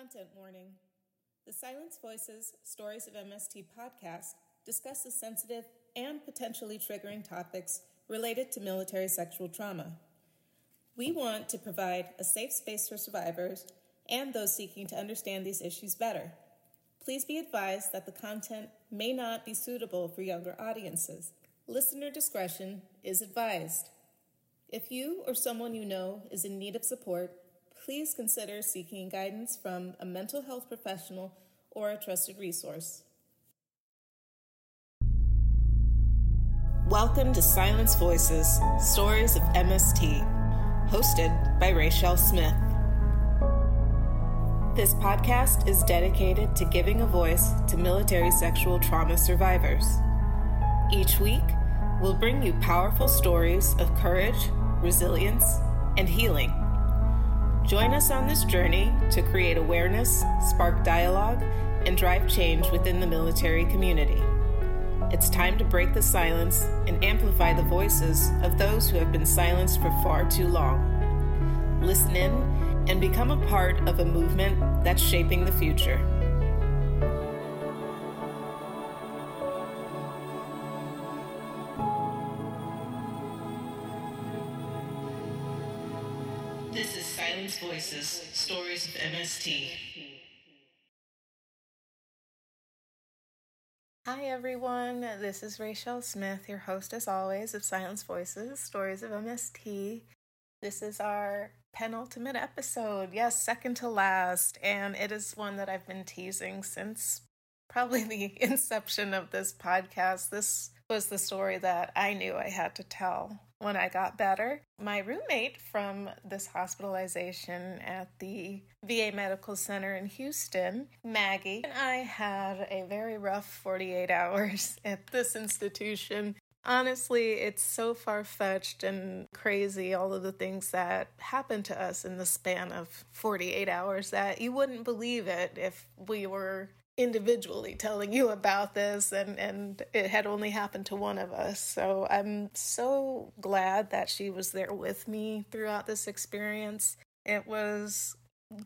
Content warning. The Silence Voices Stories of MST podcast discusses sensitive and potentially triggering topics related to military sexual trauma. We want to provide a safe space for survivors and those seeking to understand these issues better. Please be advised that the content may not be suitable for younger audiences. Listener discretion is advised. If you or someone you know is in need of support, please consider seeking guidance from a mental health professional or a trusted resource. Welcome to Silence Voices Stories of MST, hosted by Rachelle Smith. This podcast is dedicated to giving a voice to military sexual trauma survivors. Each week, we'll bring you powerful stories of courage, resilience, and healing Join us on this journey to create awareness, spark dialogue, and drive change within the military community. It's time to break the silence and amplify the voices of those who have been silenced for far too long. Listen in and become a part of a movement that's shaping the future. Voices Stories of MST. Hi, everyone. This is Rachelle Smith, your host, as always, of Silence Voices Stories of MST. This is our penultimate episode. Yes, second to last. And it is one that I've been teasing since probably the inception of this podcast. This was the story that I knew I had to tell when I got better. My roommate from this hospitalization at the VA Medical Center in Houston, Maggie, and I had a very rough 48 hours at this institution. Honestly, it's so far fetched and crazy, all of the things that happened to us in the span of 48 hours, that you wouldn't believe it if we were individually telling you about this and and it had only happened to one of us. So i'm so glad that she was there with me throughout this experience. It was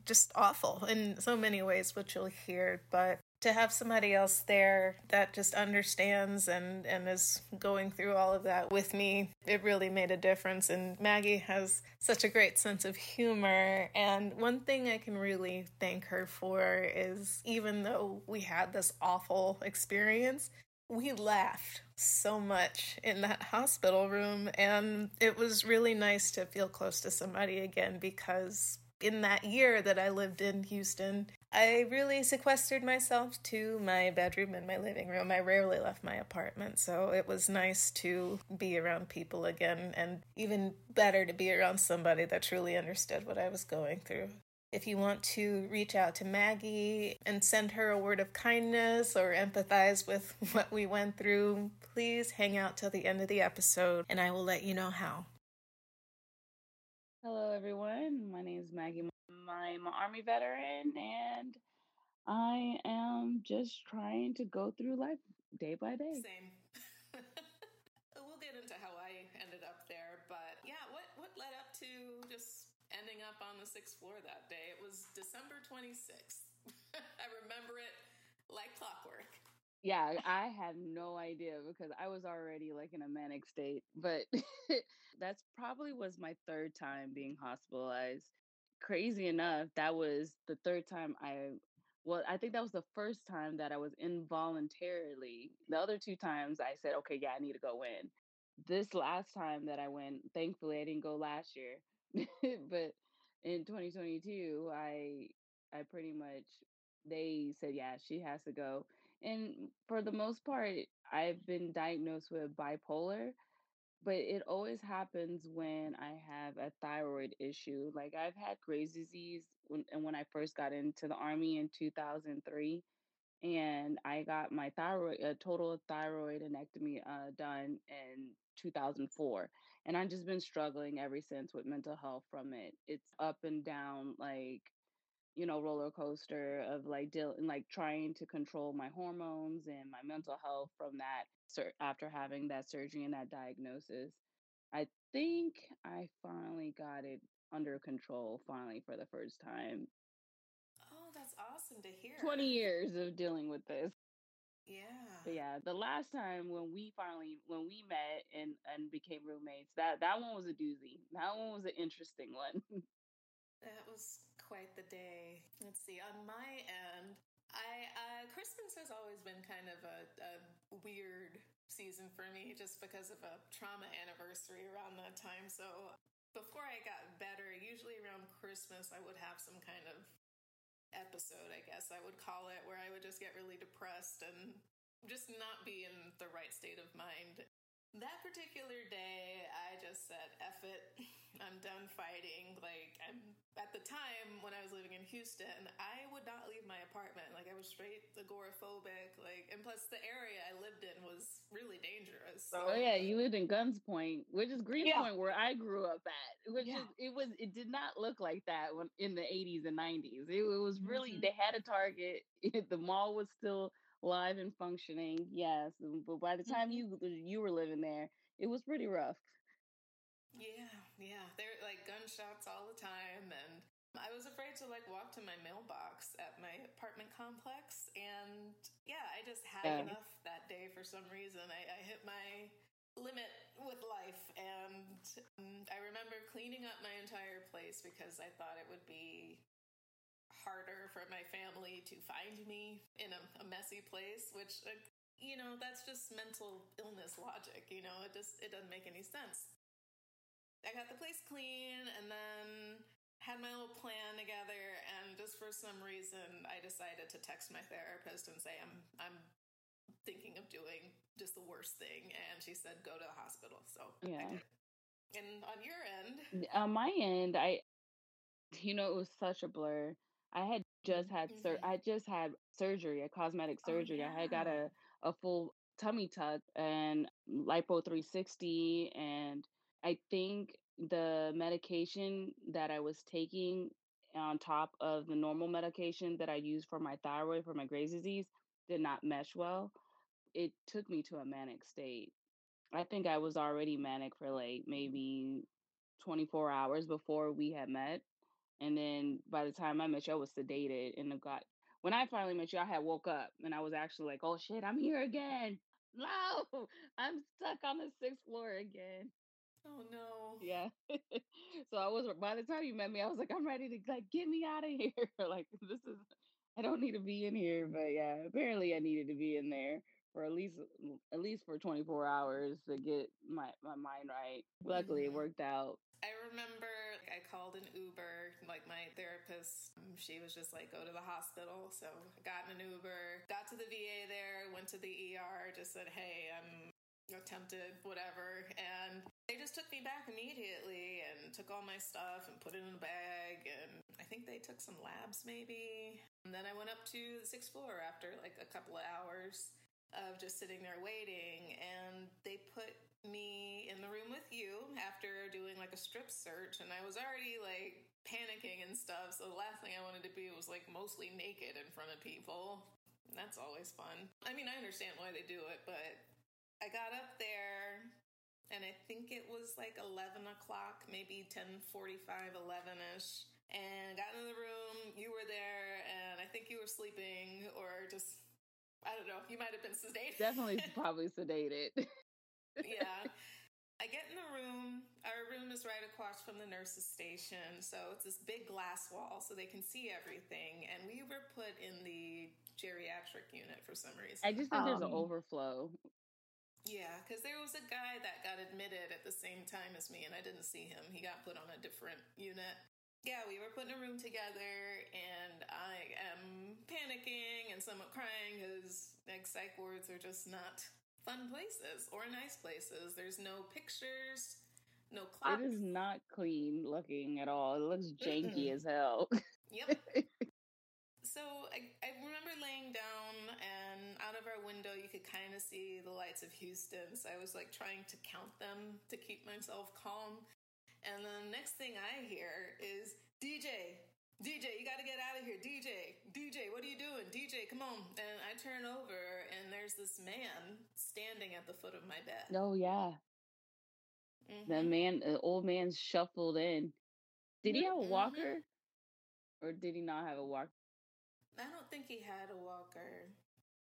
just awful in so many ways which you'll hear but to have somebody else there that just understands and and is going through all of that with me. It really made a difference and maggie has such a great sense of humor. And one thing i can really thank her for is even though we had this awful experience we laughed so much in that hospital room and it was really nice to feel close to somebody again because in that year that I lived in Houston, I really sequestered myself to my bedroom and my living room. I rarely left my apartment, so it was nice to be around people again, and even better to be around somebody that truly understood what I was going through. If you want to reach out to Maggie and send her a word of kindness or empathize with what we went through, please hang out till the end of the episode and I will let you know how. Hello, everyone. My name is Maggie. I'm an Army veteran, and I am just trying to go through life day by day. Same. we'll get into how I ended up there, but yeah, what what led up to just ending up on the sixth floor that day? It was December 26th. I remember it like clockwork yeah, I had no idea because I was already like in a manic state. But that's probably was my third time being hospitalized. Crazy enough, that was the third time I well, I think that was the first time that I was involuntarily. The other two times I said, okay, yeah, I need to go in. This last time that I went, thankfully I didn't go last year. but in 2022, I I pretty much they said, yeah, she has to go and for the most part, I've been diagnosed with bipolar, but it always happens when I have a thyroid issue. Like I've had Graves' disease when, and when I first got into the army in 2003, and I got my thyroid, a total thyroid thyroidectomy uh, done in 2004. And I've just been struggling ever since with mental health from it. It's up and down, like you know roller coaster of like dealing like trying to control my hormones and my mental health from that after having that surgery and that diagnosis i think i finally got it under control finally for the first time oh that's awesome to hear. 20 years of dealing with this. Yeah. But yeah, the last time when we finally when we met and and became roommates, that that one was a doozy. That one was an interesting one. that was quite the day. Let's see. On my end, I uh, Christmas has always been kind of a, a weird season for me, just because of a trauma anniversary around that time. So before I got better, usually around Christmas, I would have some kind of episode, I guess I would call it, where I would just get really depressed and just not be in the right state of mind. That particular day, I just said, F it. I'm done fighting. Like, I'm at the time when I was living in Houston, I would not leave my apartment. Like, I was straight agoraphobic. Like, and plus, the area I lived in was really dangerous. So, oh, yeah, you lived in Guns Point, which is Greenspoint, yeah. where I grew up at. Which yeah. is, it was, it did not look like that when in the 80s and 90s. It, it was really, mm-hmm. they had a target. the mall was still live and functioning. Yes, but by the time mm-hmm. you you were living there, it was pretty rough. Yeah, yeah. There like gunshots all the time and I was afraid to like walk to my mailbox at my apartment complex and yeah, I just had yeah. enough that day for some reason. I, I hit my limit with life and um, I remember cleaning up my entire place because I thought it would be harder for my family to find me in a, a messy place, which, uh, you know, that's just mental illness logic. You know, it just it doesn't make any sense. I got the place clean and then had my little plan together and just for some reason I decided to text my therapist and say I'm I'm thinking of doing just the worst thing and she said go to the hospital. So yeah. And on your end? On my end, I you know, it was such a blur. I had just had mm-hmm. sur- I just had surgery, a cosmetic oh, surgery. Oh, yeah. I had got a a full tummy tuck and lipo 360 and I think the medication that I was taking on top of the normal medication that I use for my thyroid for my Graves' disease did not mesh well. It took me to a manic state. I think I was already manic for like maybe 24 hours before we had met. And then by the time I met you, I was sedated and got when I finally met you, I had woke up and I was actually like, oh shit, I'm here again. No, I'm stuck on the sixth floor again. Oh no. Yeah. so I was by the time you met me, I was like, I'm ready to like get me out of here. like this is I don't need to be in here. But yeah, apparently I needed to be in there for at least at least for 24 hours to get my, my mind right. Luckily mm-hmm. it worked out. I remember I called an Uber, like my therapist, um, she was just like, go to the hospital. So I got an Uber, got to the VA there, went to the ER, just said, hey, I'm attempted, whatever. And they just took me back immediately and took all my stuff and put it in a bag. And I think they took some labs maybe. And then I went up to the sixth floor after like a couple of hours of just sitting there waiting and they put me in the room with you after doing like a strip search and I was already like panicking and stuff so the last thing I wanted to be was like mostly naked in front of people. That's always fun. I mean I understand why they do it but I got up there and I think it was like 11 o'clock maybe 10 45 11 ish and got in the room you were there and I think you were sleeping or just I don't know. You might have been sedated. Definitely, probably sedated. yeah. I get in the room. Our room is right across from the nurse's station. So it's this big glass wall so they can see everything. And we were put in the geriatric unit for some reason. I just think um, there's an um, overflow. Yeah, because there was a guy that got admitted at the same time as me, and I didn't see him. He got put on a different unit yeah, we were putting a room together, and I am panicking and somewhat crying because like psych wards are just not fun places or nice places. There's no pictures, no clocks. It is not clean looking at all. It looks janky as hell. Yep. so I, I remember laying down, and out of our window, you could kind of see the lights of Houston. So I was like trying to count them to keep myself calm. And the next thing I hear is DJ, DJ, you got to get out of here. DJ, DJ, what are you doing? DJ, come on. And I turn over and there's this man standing at the foot of my bed. Oh, yeah. Mm-hmm. The man, the old man shuffled in. Did he have a mm-hmm. walker? Or did he not have a walker? I don't think he had a walker.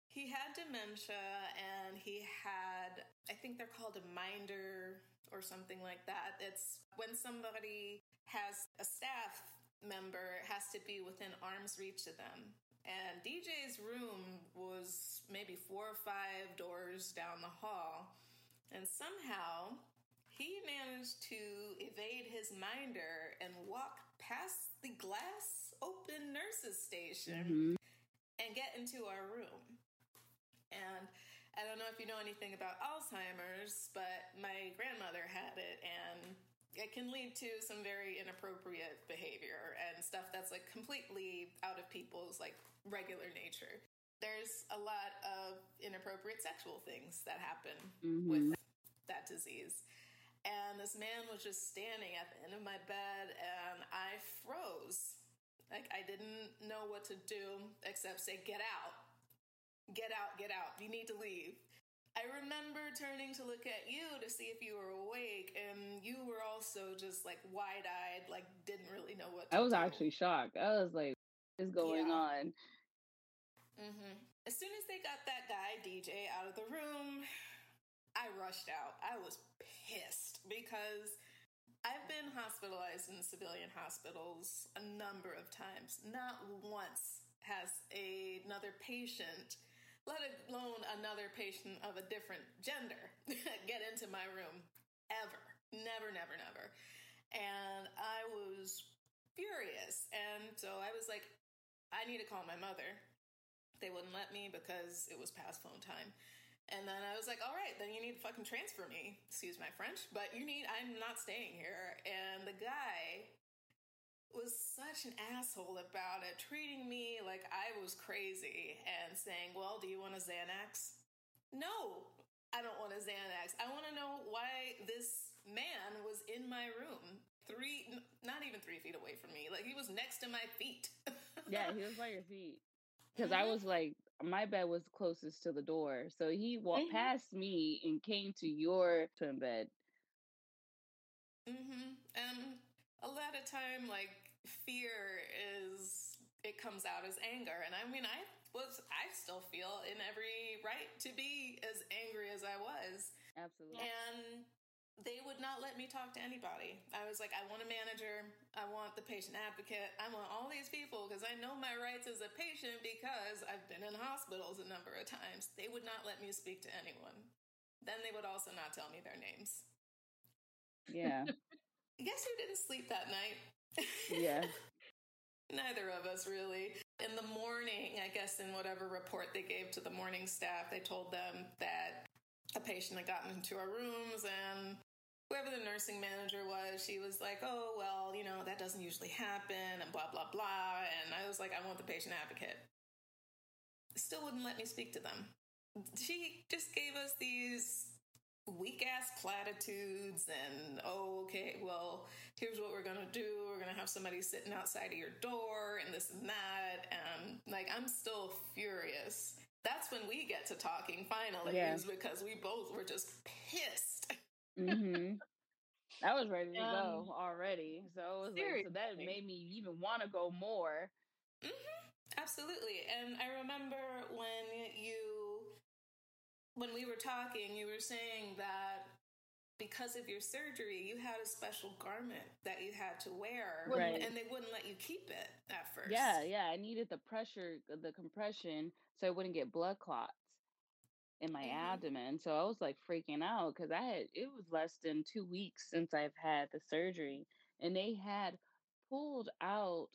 He had dementia and he had, I think they're called a minder or something like that. It's when somebody has a staff member, has to be within arm's reach of them. And DJ's room was maybe four or five doors down the hall. And somehow he managed to evade his minder and walk past the glass open nurses station mm-hmm. and get into our room. And I don't know if you know anything about Alzheimer's, but my grandmother had it, and it can lead to some very inappropriate behavior and stuff that's like completely out of people's like regular nature. There's a lot of inappropriate sexual things that happen mm-hmm. with that disease. And this man was just standing at the end of my bed, and I froze. Like, I didn't know what to do except say, Get out. Get out, get out. You need to leave. I remember turning to look at you to see if you were awake, and you were also just like wide eyed, like didn't really know what I was do. actually shocked. I was like, what is going yeah. on? Mm-hmm. As soon as they got that guy, DJ, out of the room, I rushed out. I was pissed because I've been hospitalized in civilian hospitals a number of times. Not once has a, another patient, let alone another patient of a different gender, get into my room ever. Never, never, never. And I was furious. And so I was like, I need to call my mother. They wouldn't let me because it was past phone time. And then I was like, all right, then you need to fucking transfer me. Excuse my French, but you need, I'm not staying here. And the guy was such an asshole about it, treating me like I was crazy and saying, well, do you want a Xanax? No, I don't want a Xanax. I want to know why this man was in my room, three, not even three feet away from me. Like he was next to my feet. yeah, he was by your feet. Because mm-hmm. I was like, my bed was closest to the door. So he walked mm-hmm. past me and came to your twin bed. Mm-hmm. And a lot of time, like fear is it comes out as anger. And I mean, I was I still feel in every right to be as angry as I was. Absolutely. And they would not let me talk to anybody. I was like, I want a manager. I want the patient advocate. I want all these people because I know my rights as a patient because I've been in hospitals a number of times. They would not let me speak to anyone. Then they would also not tell me their names. Yeah. Guess who didn't sleep that night? Yeah. Neither of us really. In the morning, I guess in whatever report they gave to the morning staff, they told them that a patient had gotten into our rooms and whoever the nursing manager was, she was like, oh, well, you know, that doesn't usually happen and blah, blah, blah. And I was like, I want the patient advocate. Still wouldn't let me speak to them. She just gave us these weak ass platitudes and, oh, okay, well, here's what we're going to do. We're going to have somebody sitting outside of your door and this and that. And like, I'm still furious that's when we get to talking finally yeah. is because we both were just pissed. mm-hmm. I was ready to um, go already. So, like, so that made me even want to go more. Mm-hmm. Absolutely. And I remember when you, when we were talking, you were saying that because of your surgery, you had a special garment that you had to wear, right. and they wouldn't let you keep it at first. Yeah, yeah. I needed the pressure, the compression, so I wouldn't get blood clots in my mm-hmm. abdomen. So I was like freaking out because I had it was less than two weeks since I've had the surgery, and they had pulled out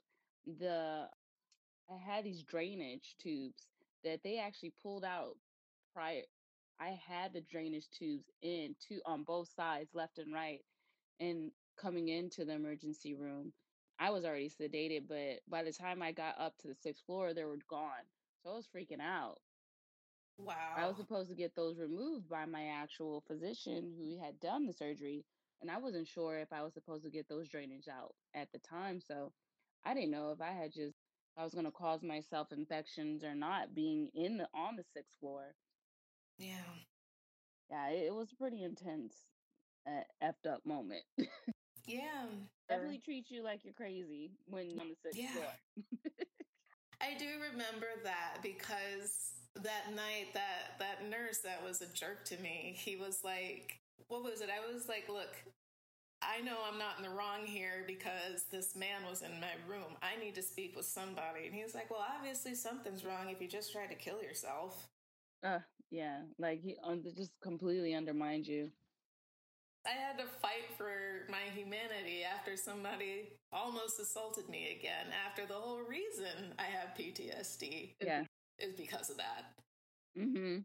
the. I had these drainage tubes that they actually pulled out prior I had the drainage tubes in two on both sides, left and right. And coming into the emergency room, I was already sedated, but by the time I got up to the sixth floor, they were gone. So I was freaking out. Wow. I was supposed to get those removed by my actual physician who had done the surgery. And I wasn't sure if I was supposed to get those drainage out at the time. So I didn't know if I had just I was going to cause myself infections or not being in the on the sixth floor. Yeah. Yeah, it, was a pretty intense, uh, effed up moment. yeah. Definitely treat you like you're crazy when you're on the sixth yeah. floor. I do remember that because that night that that nurse that was a jerk to me, he was like, what was it? I was like, look, I know I'm not in the wrong here because this man was in my room. I need to speak with somebody. And he was like, well, obviously something's wrong if you just tried to kill yourself. Uh, yeah, like he um, just completely undermined you. I had to fight for my humanity after somebody almost assaulted me again. After the whole reason I have PTSD, yeah, is because of that. Mm-hmm.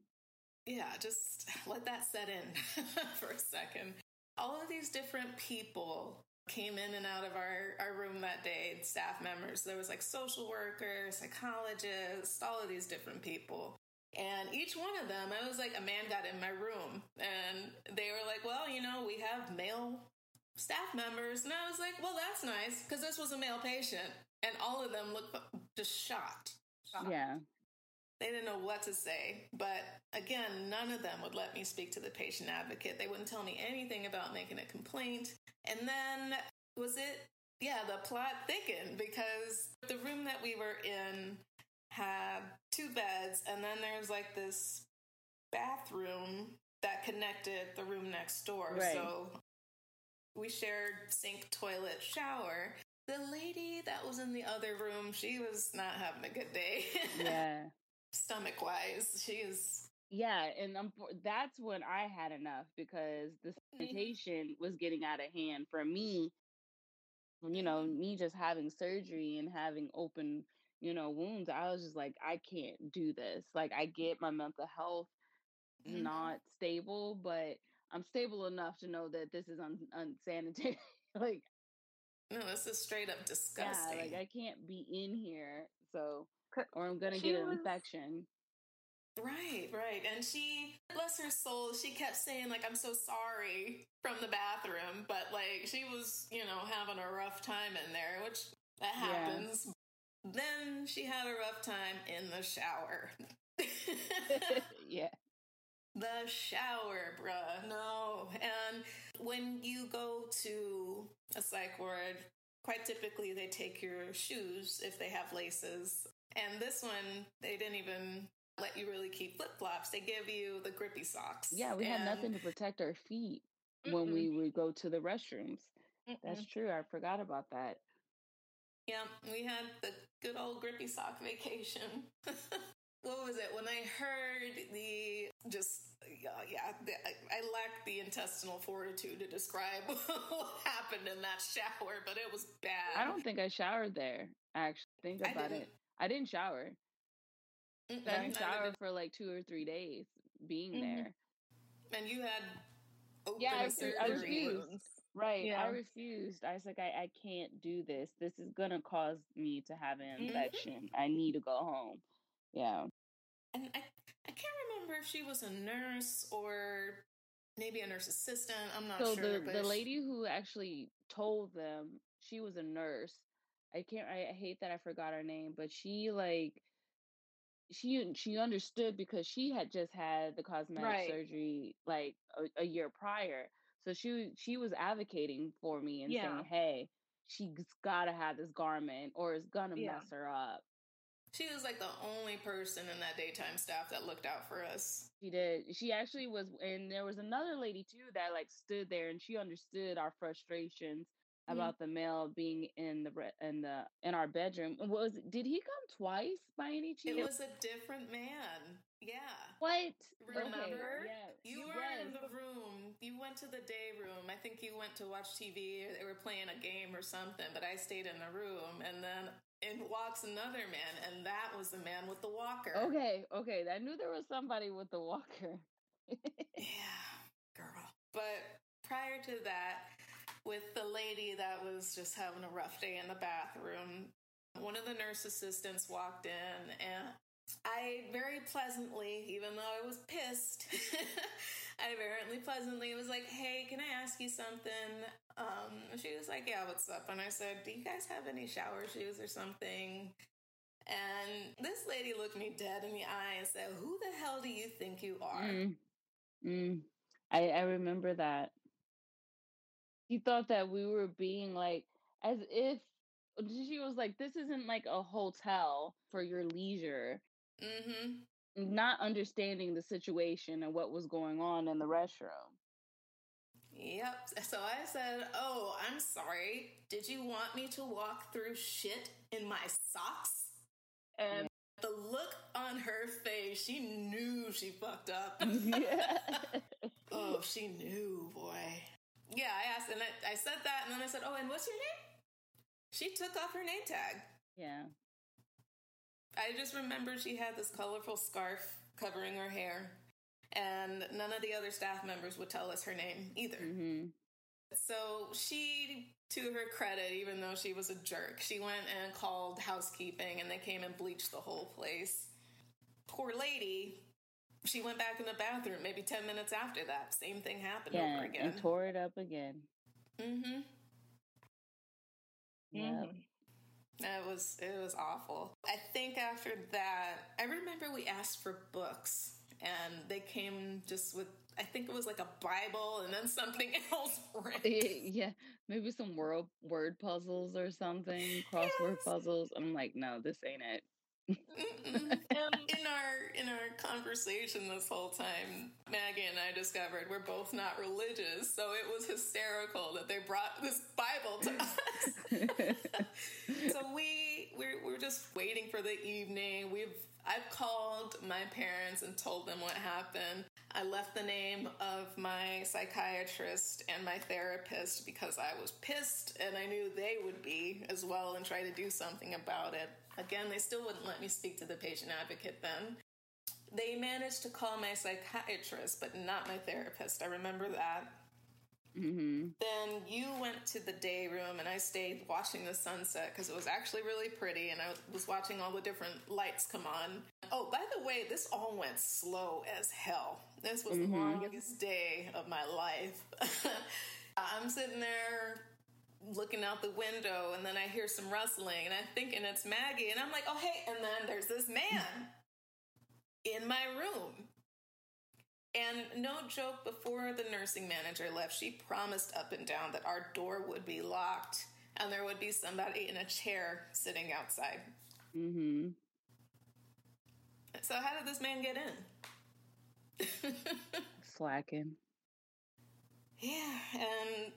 Yeah, just let that set in for a second. All of these different people came in and out of our, our room that day, staff members. There was like social workers, psychologists, all of these different people. And each one of them, I was like, a man got in my room and they were like, well, you know, we have male staff members. And I was like, well, that's nice because this was a male patient. And all of them looked just shocked. shocked. Yeah. They didn't know what to say. But again, none of them would let me speak to the patient advocate. They wouldn't tell me anything about making a complaint. And then was it, yeah, the plot thickened because the room that we were in had two beds, and then there's like this bathroom that connected the room next door. Right. So we shared sink, toilet, shower. The lady that was in the other room, she was not having a good day. Yeah. Stomach wise, she is. Yeah, and um, that's when I had enough because the mm-hmm. sanitation was getting out of hand for me. You know, me just having surgery and having open you know, wounds, I was just like, I can't do this. Like, I get my mental health mm-hmm. not stable, but I'm stable enough to know that this is un- unsanitary. like, no, this is straight up disgusting. Yeah, like I can't be in here, so or I'm gonna she get an was... infection. Right, right. And she, bless her soul, she kept saying, like, I'm so sorry from the bathroom, but like she was, you know, having a rough time in there, which that happens. Then she had a rough time in the shower. yeah. The shower, bruh. No. And when you go to a psych ward, quite typically they take your shoes if they have laces. And this one, they didn't even let you really keep flip flops. They give you the grippy socks. Yeah, we and... had nothing to protect our feet mm when we would go to the restrooms. Mm-mm. That's true. I forgot about that. Yeah, we had the good old grippy sock vacation. what was it? When I heard the just yeah, yeah the, I, I lacked the intestinal fortitude to describe what happened in that shower, but it was bad. I don't think I showered there. Actually, think about it. I didn't shower. I didn't shower for like two or three days being mm-hmm. there. And you had open yeah, I, I refused. Right. Yeah. I refused. I was like, I, I can't do this. This is gonna cause me to have an mm-hmm. infection. Mm-hmm. I need to go home. Yeah. And I, I can't remember if she was a nurse or maybe a nurse assistant. I'm not so sure. So the, the lady who actually told them she was a nurse. I can't I, I hate that I forgot her name, but she like she she understood because she had just had the cosmetic right. surgery like a, a year prior so she she was advocating for me and yeah. saying, "Hey, she's got to have this garment, or it's gonna yeah. mess her up." She was like the only person in that daytime staff that looked out for us. She did. She actually was, and there was another lady too that like stood there and she understood our frustrations about the male being in the in the in our bedroom. Was did he come twice by any chance? It was a different man. Yeah. What? Remember? Okay, yeah. You were yes. in the room. You went to the day room. I think you went to watch TV. They were playing a game or something, but I stayed in the room. And then in walks another man, and that was the man with the walker. Okay, okay. I knew there was somebody with the walker. yeah, girl. But prior to that, with the lady that was just having a rough day in the bathroom, one of the nurse assistants walked in and I very pleasantly, even though I was pissed, I very pleasantly was like, "Hey, can I ask you something?" Um, she was like, "Yeah, what's up?" And I said, "Do you guys have any shower shoes or something?" And this lady looked me dead in the eye and said, "Who the hell do you think you are?" Mm. Mm. I I remember that. He thought that we were being like as if she was like, "This isn't like a hotel for your leisure." Mm-hmm. Not understanding the situation and what was going on in the restroom. Yep. So I said, "Oh, I'm sorry. Did you want me to walk through shit in my socks?" And the look on her face, she knew she fucked up. Yeah. oh, she knew, boy. Yeah, I asked, and I, I said that, and then I said, "Oh, and what's your name?" She took off her name tag. Yeah. I just remember she had this colorful scarf covering her hair, and none of the other staff members would tell us her name either. Mm-hmm. So she, to her credit, even though she was a jerk, she went and called housekeeping and they came and bleached the whole place. Poor lady, she went back in the bathroom maybe 10 minutes after that. Same thing happened yeah, over again. And tore it up again. Mm-hmm. Yeah. Mm-hmm. It was it was awful. I think after that, I remember we asked for books and they came just with I think it was like a Bible and then something else. yeah, maybe some word word puzzles or something, crossword yes. puzzles. I'm like, no, this ain't it. And um, in our in our conversation this whole time, Maggie and I discovered we're both not religious, so it was hysterical that they brought this Bible to us. so we we're, we're just waiting for the evening. We've I've called my parents and told them what happened. I left the name of my psychiatrist and my therapist because I was pissed and I knew they would be as well and try to do something about it. Again, they still wouldn't let me speak to the patient advocate then. They managed to call my psychiatrist, but not my therapist. I remember that. Mm-hmm. Then you went to the day room, and I stayed watching the sunset because it was actually really pretty, and I was watching all the different lights come on. Oh, by the way, this all went slow as hell. This was mm-hmm. the longest day of my life. I'm sitting there looking out the window, and then I hear some rustling, and I'm thinking it's Maggie, and I'm like, oh, hey, and then there's this man in my room. And no joke, before the nursing manager left, she promised up and down that our door would be locked and there would be somebody in a chair sitting outside. Mm-hmm. So, how did this man get in? Slacking. Yeah, and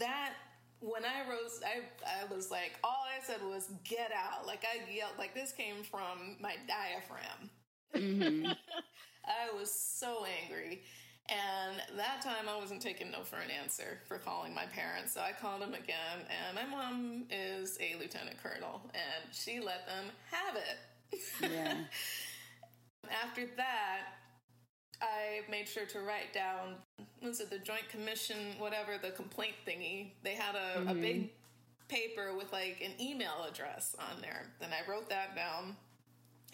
that when I rose, I I was like, all I said was "get out!" Like I yelled, like this came from my diaphragm. Mm-hmm. I was so angry. And that time I wasn't taking no for an answer for calling my parents. So I called them again. And my mom is a lieutenant colonel and she let them have it. Yeah. After that, I made sure to write down was it the Joint Commission, whatever the complaint thingy. They had a, mm-hmm. a big paper with like an email address on there. Then I wrote that down.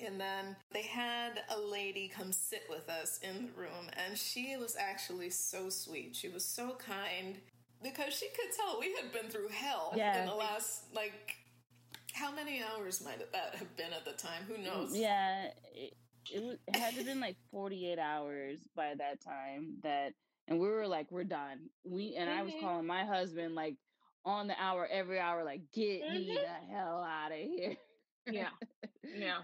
And then they had a lady come sit with us in the room, and she was actually so sweet. She was so kind because she could tell we had been through hell yeah. in the last, like, how many hours might that have been at the time? Who knows? Yeah, it, it, it had to been like 48 hours by that time that, and we were like, we're done. We, and mm-hmm. I was mm-hmm. calling my husband, like, on the hour, every hour, like, get mm-hmm. me the hell out of here. Yeah. Yeah.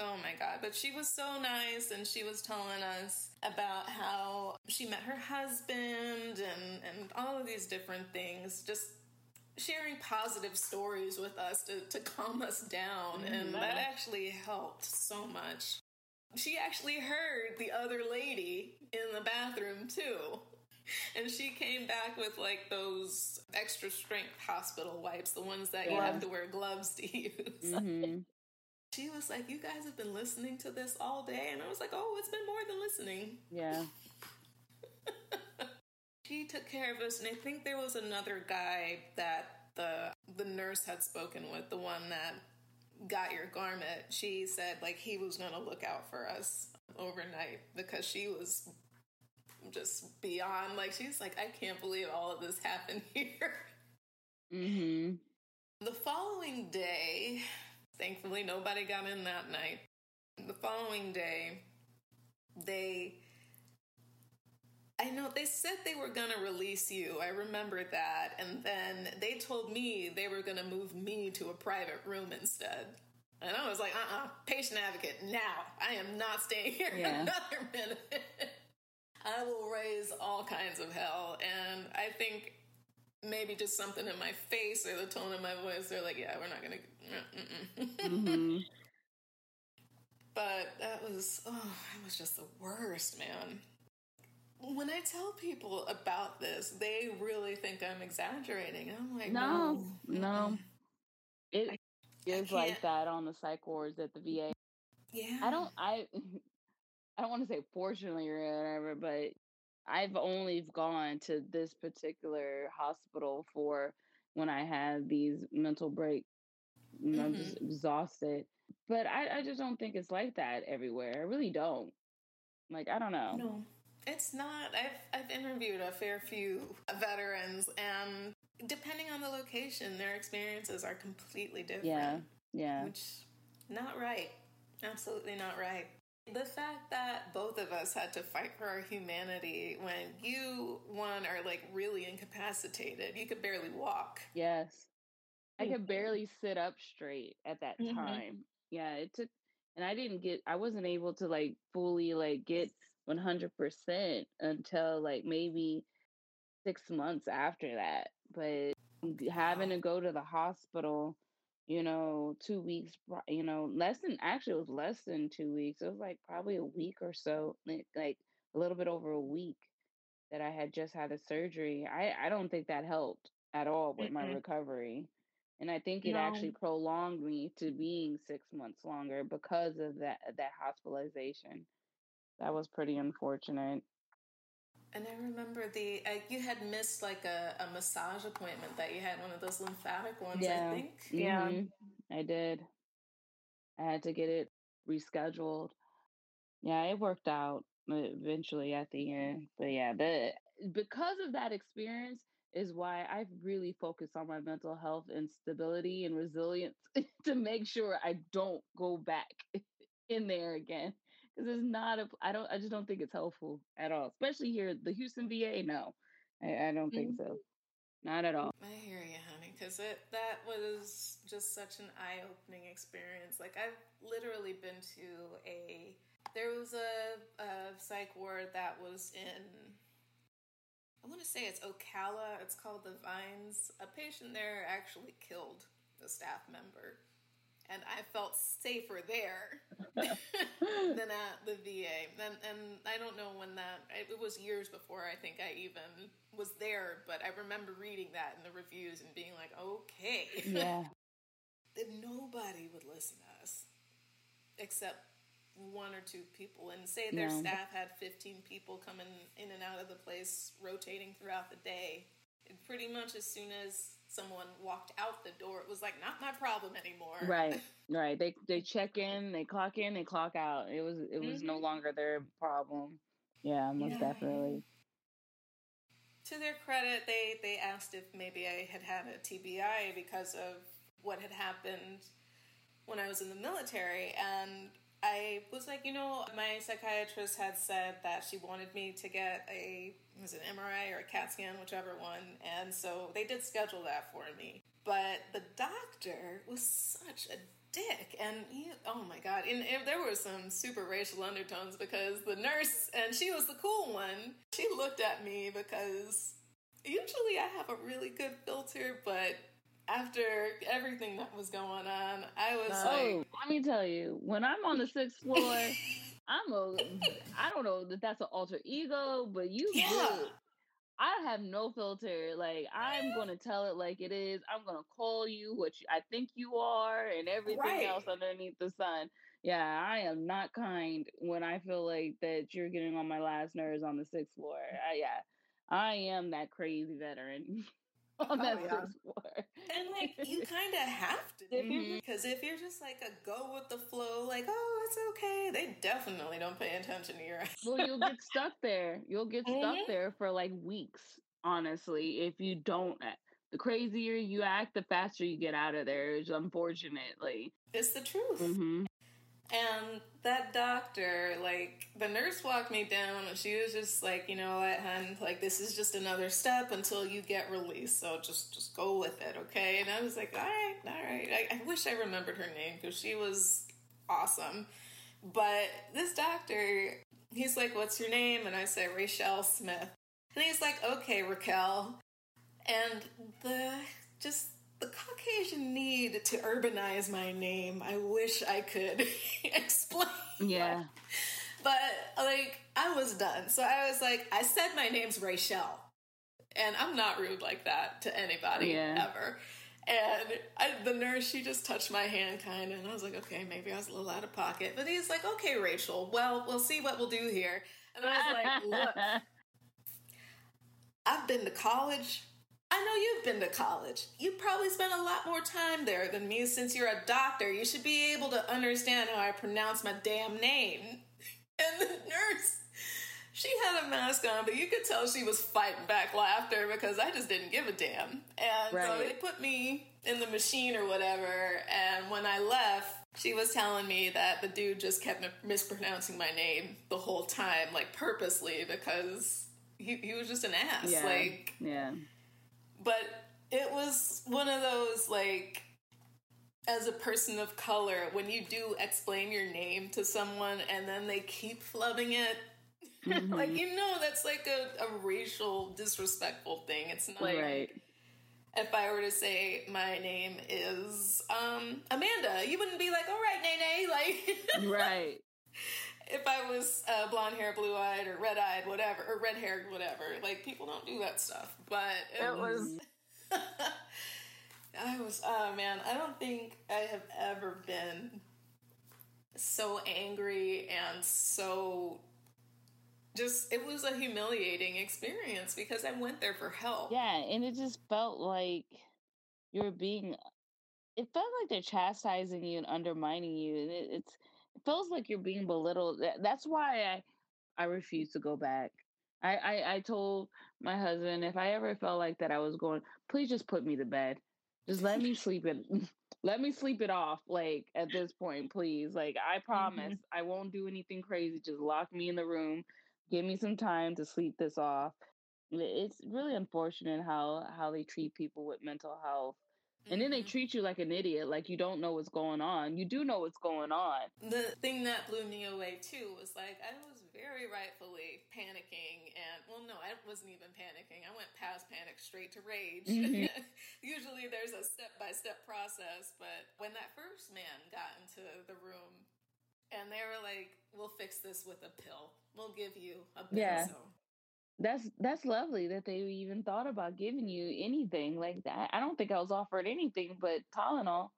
Oh my God. But she was so nice and she was telling us about how she met her husband and, and all of these different things. Just sharing positive stories with us to, to calm us down. Mm-hmm. And that actually helped so much. She actually heard the other lady in the bathroom too. And she came back with like those extra strength hospital wipes, the ones that yeah. you have to wear gloves to use. Mm-hmm she was like, You guys have been listening to this all day. And I was like, Oh, it's been more than listening. Yeah. she took care of us. And I think there was another guy that the the nurse had spoken with, the one that got your garment. She said like he was going to look out for us overnight because she was just beyond like she's like I can't believe all of this happened here. Mhm. The following day, Thankfully, nobody got in that night. The following day, they I know they said they were going to release you. I remember that. And then they told me they were going to move me to a private room instead. And I was like, uh uh-uh, uh patient advocate, now. I am not staying here yeah. another minute. I will raise all kinds of hell. And I think maybe just something in my face or the tone of my voice, they're like, yeah, we're not going to. Mm-hmm. but that was, oh, it was just the worst, man. When I tell people about this, they really think I'm exaggerating. I'm like, no, no. no. It is like that on the psych wards at the VA. Yeah. I don't I I don't want to say fortunately or whatever, but I've only gone to this particular hospital for when I had these mental breaks. Mm-hmm. I'm just exhausted. But I, I just don't think it's like that everywhere. I really don't. Like I don't know. No. It's not. I've I've interviewed a fair few veterans and depending on the location, their experiences are completely different. Yeah. Yeah. Which not right. Absolutely not right. The fact that both of us had to fight for our humanity when you, one, are like really incapacitated. You could barely walk. Yes. I could barely sit up straight at that mm-hmm. time. Yeah, it took, and I didn't get, I wasn't able to like fully like get 100% until like maybe six months after that. But having to go to the hospital you know, two weeks, you know, less than actually it was less than two weeks. It was like probably a week or so, like, like a little bit over a week that I had just had a surgery. I, I don't think that helped at all with mm-hmm. my recovery. And I think it no. actually prolonged me to being six months longer because of that that hospitalization. That was pretty unfortunate. And I remember the uh, you had missed like a, a massage appointment that you had one of those lymphatic ones. Yeah. I think. Yeah, mm-hmm. I did. I had to get it rescheduled. Yeah, it worked out eventually at the end. But yeah, the because of that experience is why I've really focus on my mental health and stability and resilience to make sure I don't go back in there again because it's not a i don't i just don't think it's helpful at all especially here the houston va no i, I don't think mm-hmm. so not at all i hear you honey because it that was just such an eye-opening experience like i've literally been to a there was a, a psych ward that was in i want to say it's ocala it's called the vines a patient there actually killed a staff member and I felt safer there than at the VA. And and I don't know when that it was years before I think I even was there, but I remember reading that in the reviews and being like, okay, yeah, that nobody would listen to us except one or two people and say their no. staff had 15 people coming in and out of the place rotating throughout the day and pretty much as soon as someone walked out the door, it was like not my problem anymore. Right, right. They they check in, they clock in, they clock out. It was it was mm-hmm. no longer their problem. Yeah, most yeah. definitely. To their credit, they they asked if maybe I had had a TBI because of what had happened when I was in the military, and I was like, you know, my psychiatrist had said that she wanted me to get a was it MRI or a CAT scan, whichever one, and so they did schedule that for me. But the doctor was such a dick, and he, oh my god, and, and there were some super racial undertones because the nurse and she was the cool one. She looked at me because usually I have a really good filter, but after everything that was going on, I was oh, like, let me tell you, when I'm on the sixth floor, I'm a, I don't know that that's an alter ego, but you yeah. good. I have no filter. Like I'm gonna tell it like it is. I'm gonna call you what you, I think you are, and everything right. else underneath the sun. Yeah, I am not kind when I feel like that you're getting on my last nerves on the sixth floor. I, yeah, I am that crazy veteran. oh, that yeah. floor. And like you kind of have to because mm-hmm. if you're just like a go with the flow, like oh it's okay, they definitely don't pay attention to your. well, you'll get stuck there. You'll get mm-hmm. stuck there for like weeks. Honestly, if you don't, eh, the crazier you act, the faster you get out of there. Unfortunately, it's the truth. Mm-hmm. And that doctor, like, the nurse walked me down and she was just like, you know what, hun, like, this is just another step until you get released. So just, just go with it, okay? And I was like, all right, all right. I, I wish I remembered her name because she was awesome. But this doctor, he's like, what's your name? And I say, Rachelle Smith. And he's like, okay, Raquel. And the, just, the Caucasian need to urbanize my name, I wish I could explain. Yeah. But like I was done. So I was like, I said my name's Rachelle. And I'm not rude like that to anybody Yeah. ever. And I, the nurse, she just touched my hand kind of, and I was like, okay, maybe I was a little out of pocket. But he's like, okay, Rachel, well, we'll see what we'll do here. And I was like, look, I've been to college. I know you've been to college. You probably spent a lot more time there than me since you're a doctor. You should be able to understand how I pronounce my damn name. And the nurse, she had a mask on, but you could tell she was fighting back laughter because I just didn't give a damn. And so they put me in the machine or whatever. And when I left, she was telling me that the dude just kept mispronouncing my name the whole time, like purposely, because he, he was just an ass. yeah. Like, yeah. But it was one of those like as a person of color when you do explain your name to someone and then they keep flubbing it Mm-hmm. like you know that's like a, a racial disrespectful thing it's not like right. if i were to say my name is um amanda you wouldn't be like all right nene like Right. If I was uh, blonde hair, blue eyed, or red eyed, whatever, or red haired, whatever. Like people don't do that stuff. But it, It was. I was. Oh man, I don't think I have ever been so angry and so. Just it was a humiliating experience because I went there for help. Yeah, and it just felt like you were being. It felt like they're chastising you and undermining you, and it, it's it feels like you're being belittled. That's why I I refuse to go back. I, I I told my husband if I ever felt like that I was going, please just put me to bed. Just let me sleep it. Let me sleep it off. Like at this point, please. Like I mm-hmm. promise, I won't do anything crazy. Just lock me in the room. Give me some time to sleep this off. It's really unfortunate how how they treat people with mental health, and then they Mhm. treat you like an idiot, like you don't know what's going on. You do know what's going on. The thing that blew me away too was like I was very rightfully panicking, and well, no, I wasn't even panicking. I went past panic straight to rage. Mhm. Usually there's a step by step process, but when that first man got into the room and they were like, "We'll fix this with a pill. We'll give you a benzo." Yeah. That's that's lovely that they even thought about giving you anything like that. I don't think I was offered anything but Tylenol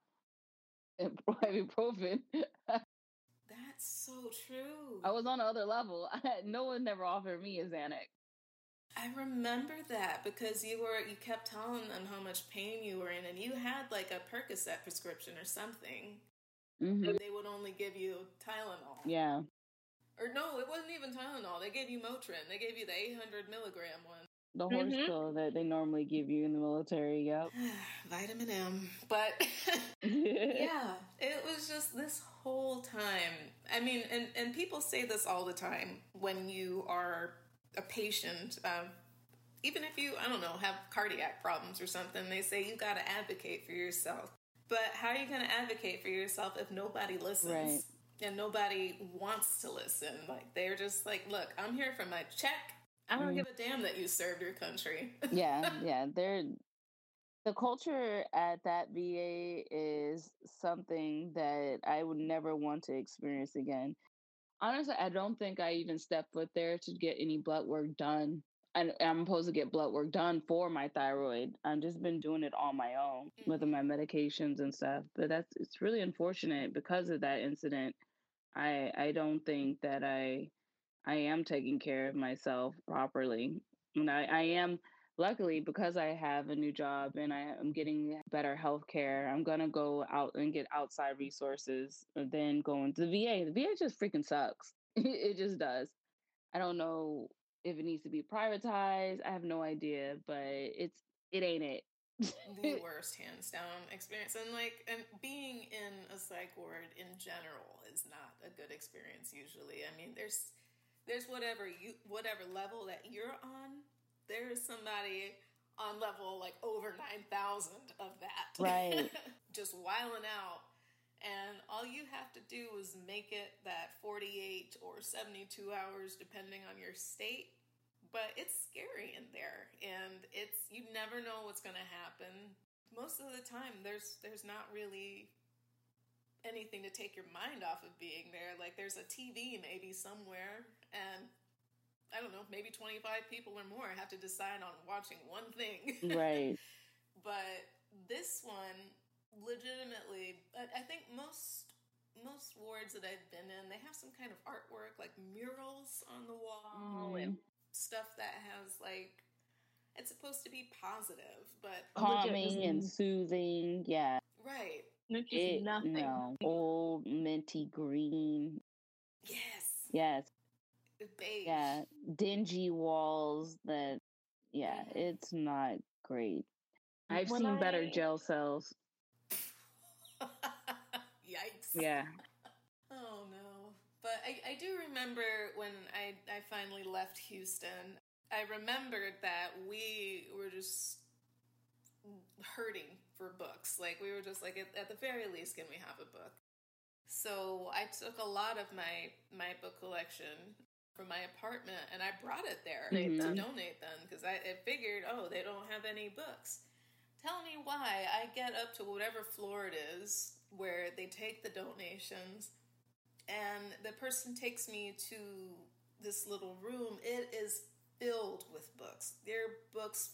and ibuprofen. That's so true. I was on another level. no one never offered me a Xanax. I remember that because you were you kept telling them how much pain you were in, and you had like a Percocet prescription or something. hmm And they would only give you Tylenol. Yeah, Or no, it wasn't even Tylenol. They gave you Motrin. They gave you the 800 milligram one. the horse Mhm. pill that they normally give you in the military. Yep. Vitamin M. But yeah, it was just this whole time. I mean, and, and people say this all the time when you are a patient. Um, even if you, I don't know, have cardiac problems or something, they say you got to advocate for yourself. But how are you going to advocate for yourself if nobody listens? Right. And nobody wants to listen. Like, they're just like, look, I'm here for my check. I don't Mm. give a damn that you served your country. yeah, yeah. They're the culture at that VA is something that I would never want to experience again. Honestly, I don't think I even stepped foot there to get any blood work done. And I'm supposed to get blood work done for my thyroid. I've just been doing it on my own with my medications and stuff. But that's it's really unfortunate because of that incident. I I don't think that I I am taking care of myself properly. And I, I am luckily because I have a new job and I am getting better health care, I'm gonna go out and get outside resources uh, and then go into the VA. The VA just freaking sucks. it just does. I don't know if it needs to be privatized. I have no idea, but it's it ain't it. The worst hands down experience. And like and being in a psych ward in general is not a good experience usually. I mean there's there's whatever you whatever level that you're on there's somebody on level like over 9000 of that. Right. Just wiling out. And all you have to do is make it that 48 or 72 hours depending on your state but it's scary in there and it's you never know what's going to happen. Most of the time there's there's not really anything to take your mind off of being there. Like there's a tv maybe somewhere and i don't know maybe 25 people or more have to decide on watching one thing. Right. But this one legitimately i think most most wards that I've been in, they have some kind of artwork, like murals on the wall, mm. and stuff that has like it's supposed to be positive, but calming and soothing. Yeah, right. It, nothing. No, old minty green. Yes. Yes. Beige. Yeah, dingy walls. That yeah, yeah. it's not great. I've when seen I... better jail cells. Yikes. Yeah. But I, I do remember when I, I finally left Houston, I remembered that we were just hurting for books. Like, we were just like, at, at the very least, can we have a book? So I took a lot of my, my book collection from my apartment and I brought it there mm-hmm. to donate them because I, I figured, oh, they don't have any books. Tell me why I get up to whatever floor it is where they take the donations and the person takes me to this little room. It is filled with books. There are books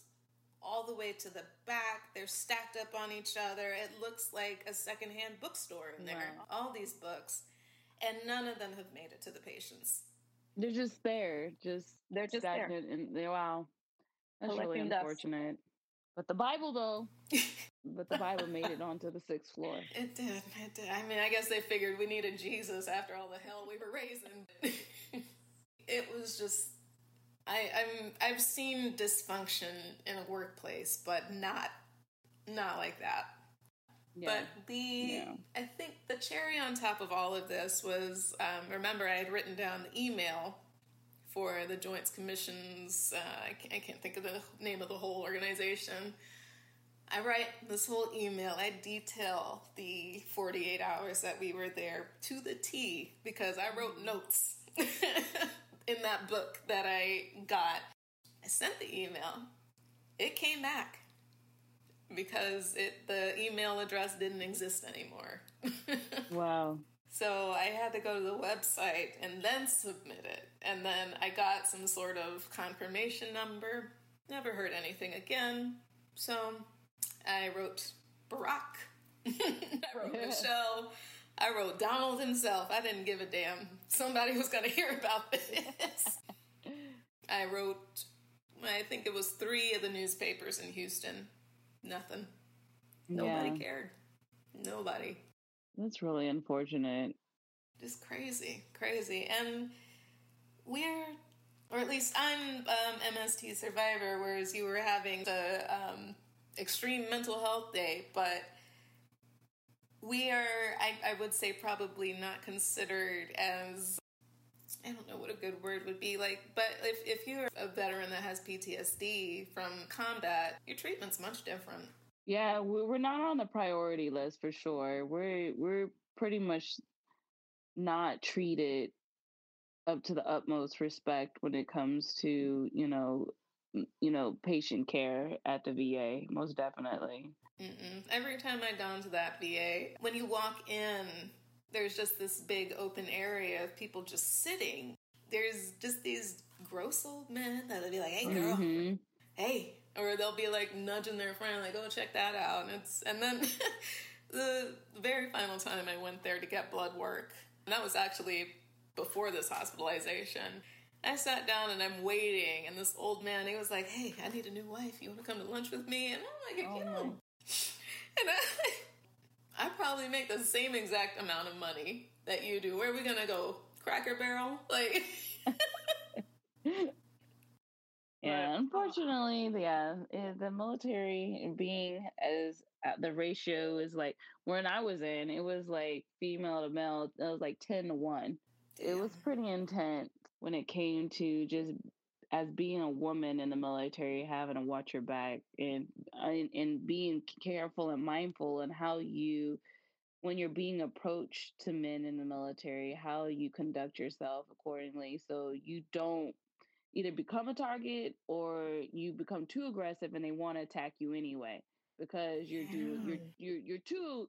all the way to the back. They're stacked up on each other. It looks like a secondhand bookstore in there. Wow. All these books. And none of them have made it to the patients. They're just there. Just they're just stagnant there. and they wow. That's Collecting really unfortunate. Dust. But the Bible though but the Bible made it onto the sixth floor. It did. It did. I mean, I guess they figured we needed Jesus after all the hell we were raising. it was just. I, I'm I've seen dysfunction in a workplace, but not not like that. Yeah. But the yeah. I think the cherry on top of all of this was um, remember I had written down the email for the Joints Commission's uh, I, can't, I can't think of the name of the whole organization I write this whole email. I detail the 48 hours that we were there to the T because I wrote notes in that book that I got. I sent the email. It came back because it the email address didn't exist anymore. wow. So I had to go to the website and then submit it. And then I got some sort of confirmation number. Never heard anything again. So I wrote Barack. I wrote Michelle. I wrote Donald himself. I didn't give a damn. Somebody was going to hear about this. I wrote, I think it was three of the newspapers in Houston. Nothing. Nobody yeah. cared. Nobody. That's really unfortunate. Just crazy, crazy. And we're, or at least I'm um, MST survivor, whereas you were having the um, extreme mental health day, but we are, I, I would say, probably not considered as I don't know what a good word would be like, but if, if you're a veteran that has PTSD from combat, your treatment's much different. Yeah, we're not on the priority list for sure. We're we're pretty much not treated up to the utmost respect when it comes to you know you know, patient care at the VA, most definitely. Mm-mm. Every time I go into that VA, when you walk in, there's just this big open area of people just sitting. There's just these gross old men that'll be like, "Hey, girl, mm-hmm. hey," or they'll be like nudging their friend, like, "Oh, check that out." And it's and then the very final time I went there to get blood work, and that was actually before this hospitalization I sat down and I'm waiting, and this old man, he was like, "Hey, I need a new wife. You want to come to lunch with me?" And I'm like, "You know," and I, I probably make the same exact amount of money that you do. Where are we gonna go? Cracker Barrel, like. Yeah, unfortunately, yeah, eh, the military being as uh, the ratio is like when I was in, it was like female to male, it was like 10 to 1. It was pretty intense when it came to just as being a woman in the military, having to watch your back and uh, and, and being careful and mindful and how you when you're being approached to men in the military, how you conduct yourself accordingly so you don't either become a target or you become too aggressive and they want to attack you anyway because you're yeah. you're you're you're too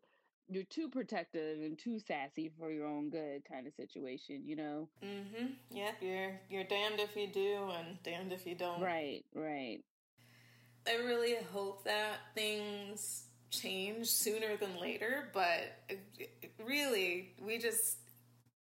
you're too protective and too sassy for your own good kind of situation, you know. Mm Mhm. Yep, you're you're damned if you do and damned if you don't. Right, right. I really hope that things change sooner than later, but really we just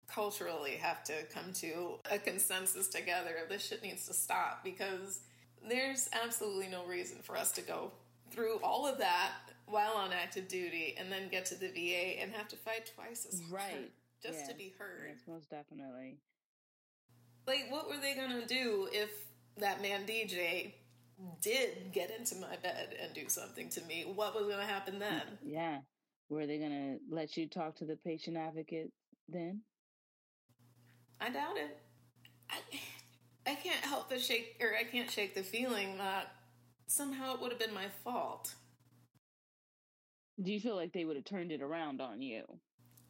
culturally have to come to a consensus together. This shit needs to stop because there's absolutely no reason for us to go through all of that while on active duty and then get to the VA and have to fight twice as hard right. just yes. to be heard. Yes, most definitely. Like, what were they gonna do if that man DJ did get into my bed and do something to me? What was gonna happen then? Yeah. Were they gonna let you talk to the patient advocate then? I doubt it. I, I can't help but shake, or I can't shake the feeling that somehow it would have been my fault. Do you feel like they would have turned it around on you?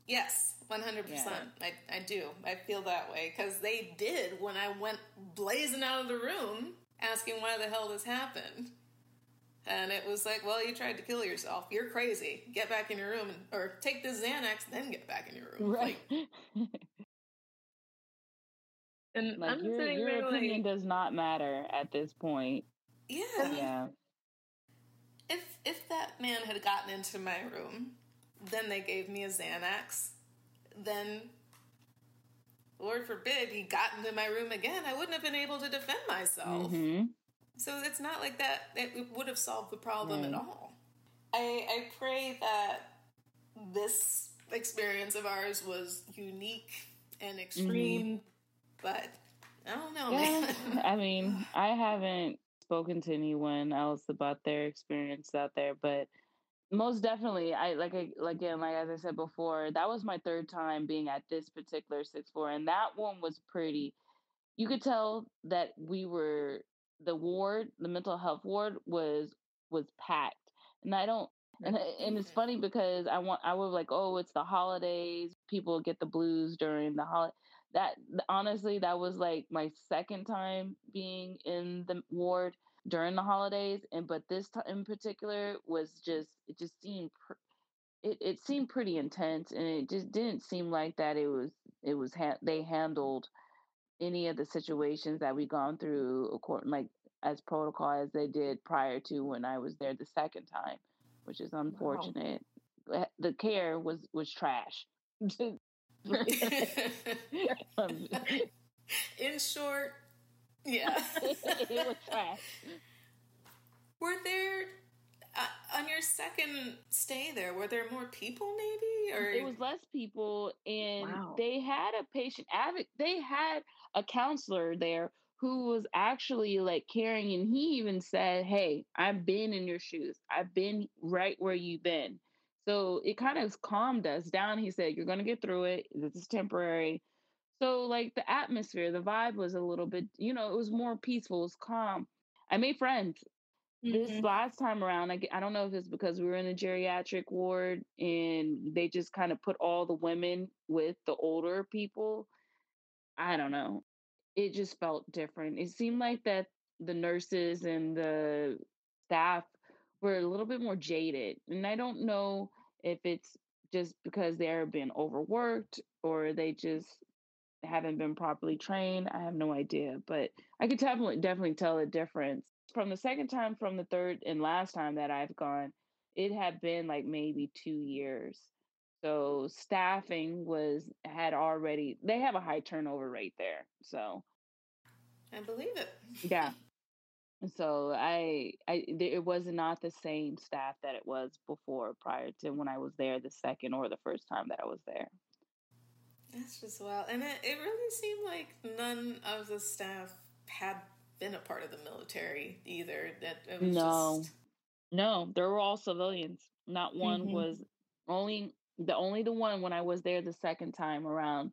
Yes, 100%. Yeah. I, I do. I feel that way because they did when I went blazing out of the room asking why the hell this happened. And it was like, well, you tried to kill yourself. You're crazy. Get back in your room, and, or take the Xanax, then get back in your room. Right. Like, and like I'm your, sitting your there opinion like, does not matter at this point. Yeah. Yeah. If if that man had gotten into my room, then they gave me a Xanax, then Lord forbid he got into my room again, I wouldn't have been able to defend myself. Mm-hmm. So it's not like that it would have solved the problem at all. I I pray that this experience of ours was unique and extreme. Mm-hmm but I don't know, yeah, I mean, I haven't spoken to anyone else about their experience out there, but most definitely, I like I like again, like as I said before, that was my third time being at this particular six floor, and that one was pretty. You could tell that we were the ward, the mental health ward was was packed, and I don't. And, and it's funny because I want I was like, oh, it's the holidays. People get the blues during the holiday that honestly that was like my second time being in the ward during the holidays and but this time in particular was just it just seemed pr- it, it seemed pretty intense and it just didn't seem like that it was it was ha- they handled any of the situations that we gone through according like as protocol as they did prior to when I was there the second time which is unfortunate wow. the care was was trash In short, yeah. it was trash. Were there uh, on your second stay there? Were there more people, maybe, or it was less people, and wow. they had a patient advocate. They had a counselor there who was actually like caring, and he even said, "Hey, I've been in your shoes. I've been right where you've been." So it kind of calmed us down. He said, You're going to get through it. This is temporary. So, like, the atmosphere, the vibe was a little bit, you know, it was more peaceful, it was calm. I made friends. Mm-hmm. This last time around, I, I don't know if it's because we were in the geriatric ward and they just kind of put all the women with the older people. I don't know. It just felt different. It seemed like that the nurses and the staff were a little bit more jaded. And I don't know if it's just because they're been overworked or they just haven't been properly trained. I have no idea, but I could definitely definitely tell a difference from the second time, from the third and last time that I've gone. It had been like maybe two years. So staffing was had already they have a high turnover rate there. So I believe it. yeah. So I, I, it was not the same staff that it was before, prior to when I was there the second or the first time that I was there. That's just wild, and it, it really seemed like none of the staff had been a part of the military either. That it was no, just no, they were all civilians. Not one Mhm. was only the only the one when I was there the second time around.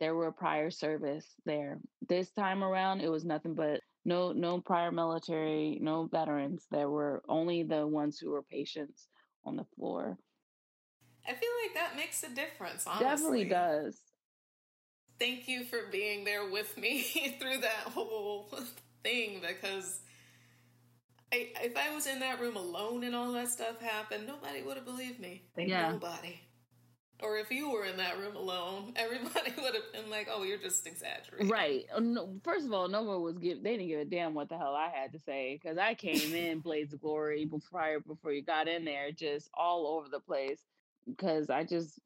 There were prior service there. This time around, it was nothing but no no prior military, no veterans. There were only the ones who were patients on the floor. I feel like that makes a difference. Honestly. Definitely does. Thank you for being there with me through that whole thing because I, if I was in that room alone and all that stuff happened, nobody would have believed me. Yeah. Nobody. Or if you were in that room alone, everybody would have been like, "Oh, you're just exaggerating." Right. Uh, No, first of all, no one was give. They didn't give a damn what the hell I had to say because I came in Blades of Glory before prior before you got in there, just all over the place. Because I just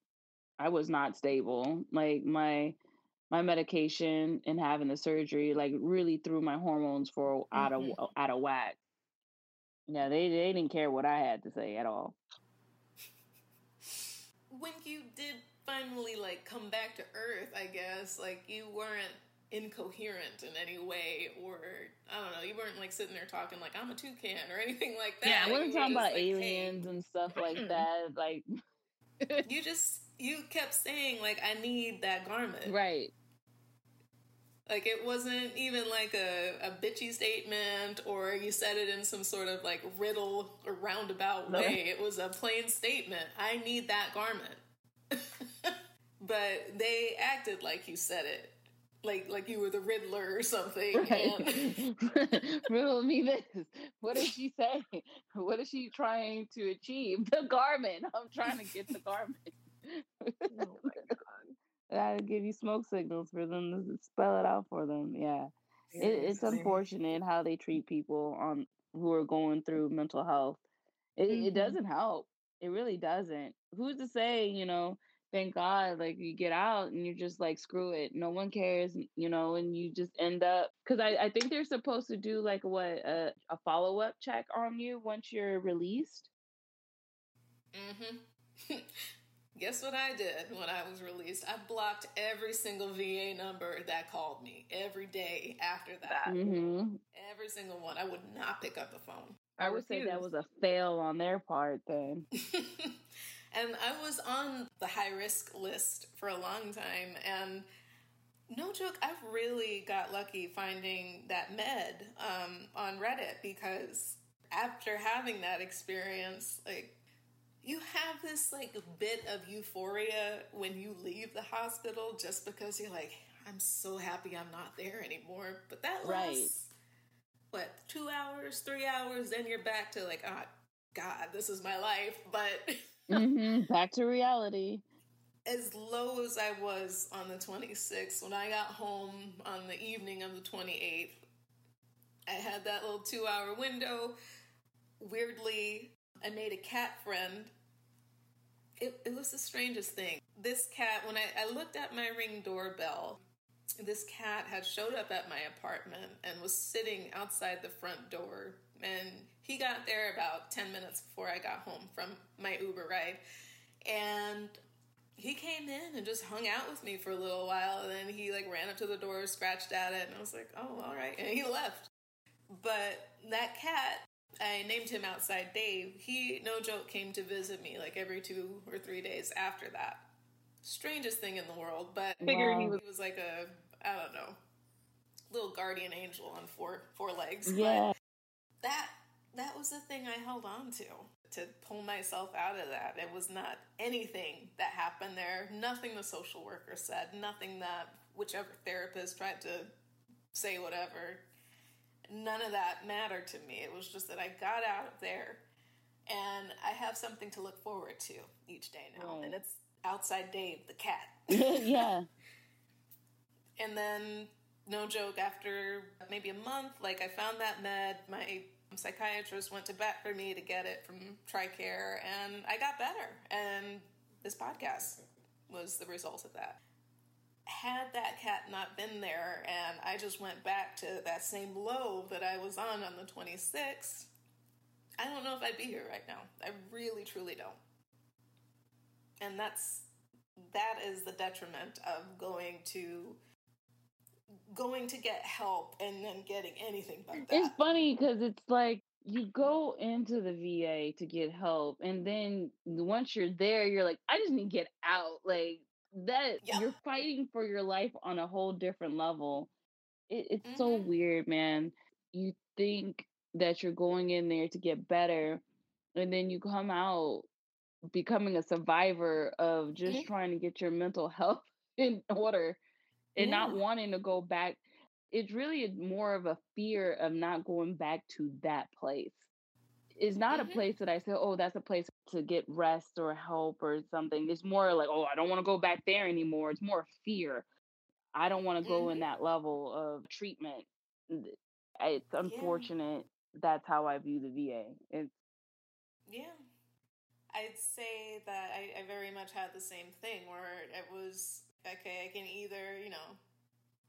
I was not stable. Like my my medication and having the surgery like really threw my hormones for out of Mhm. out of whack. Yeah, they they didn't care what I had to say at all. When you did finally like come back to Earth, I guess like you weren't incoherent in any way, or I don't know, you weren't like sitting there talking like I'm a toucan or anything like that. Yeah, I You wasn't were talking about like, "Hey." aliens and stuff like that. Like you just you kept saying like I need that garment. right. Like it wasn't even like a, a bitchy statement or you said it in some sort of like riddle or roundabout No. way. It was a plain statement. I need that garment. but they acted like you said it. Like like you were the Riddler or something. Right. Riddle me this. What did she say? What is she trying to achieve? The garment. I'm trying to get the garment. oh my god. I give you smoke signals for them to spell it out for them. Yeah. It, it's unfortunate how they treat people on who are going through mental health. It, Mhm. it doesn't help. It really doesn't. Who's to say, you know, thank God, like you get out and you're just like, screw it. No one cares, you know, and you just end up. Because I, I think they're supposed to do like what, a, a follow up check on you once you're released. hmm Guess what I did when I was released? I blocked every single VA number that called me every day after that. hmm Every single one. I would not pick up the phone. I would say that was a fail on their part then. and I was on the high risk list for a long time. And no joke, I've really got lucky finding that med um, on Reddit because after having that experience, like, you have this like bit of euphoria when you leave the hospital just because you're like, I'm so happy I'm not there anymore. But that lasts Right. what two hours, three hours, then you're back to like, ah, God, this is my life. But hmm Back to reality. as low as I was on the 26th, when I got home on the evening of the 28th, I had that little two hour window. Weirdly, I made a cat friend. It, it was the strangest thing. This cat, when I, I looked at my ring doorbell, this cat had showed up at my apartment and was sitting outside the front door. And he got there about 10 minutes before I got home from my Uber ride. And he came in and just hung out with me for a little while. And then he like ran up to the door, scratched at it, and I was like, oh, all right. And he left. But that cat, I named him Outside Dave. He, no joke, came to visit me like every two or three days after that. Strangest thing in the world, but figured he Wow. was, he was like a, I don't know, little guardian angel on four four legs. Yeah. But that that was the thing I held on to to pull myself out of that. It was not anything that happened there. Nothing the social worker said. Nothing that whichever therapist tried to say whatever. None of that mattered to me. It was just that I got out of there and I have something to look forward to each day now. Right. And it's outside Dave, the cat. yeah. And then, no joke, after maybe a month, like I found that med. My psychiatrist went to bat for me to get it from TRICARE, and I got better. And this podcast was the result of that. Had that cat not been there, and I just went back to that same low that I was on on the 26th, I don't know if I'd be here right now. I really, truly don't. And that's that is the detriment of going to going to get help and then getting anything but that. It's funny because it's like you go into the VA to get help, and then once you're there, you're like, I just need to get out. Like that, Yeah. you're fighting for your life on a whole different level. It, it's so Mhm. weird, man. You think that you're going in there to get better, and then you come out becoming a survivor of just Mhm. trying to get your mental health in order and not wanting to go back. It's really more of a fear of not going back to that place. It's not Mhm. a place that I say, oh, that's a place to get rest or help or something. It's more like, oh, I don't want to go back there anymore. It's more fear. I don't want to go in Mhm. that level of treatment. It's unfortunate. That's how I view the VA. It's Yeah. I'd say that I, I very much had the same thing where it was okay, I can either, you know,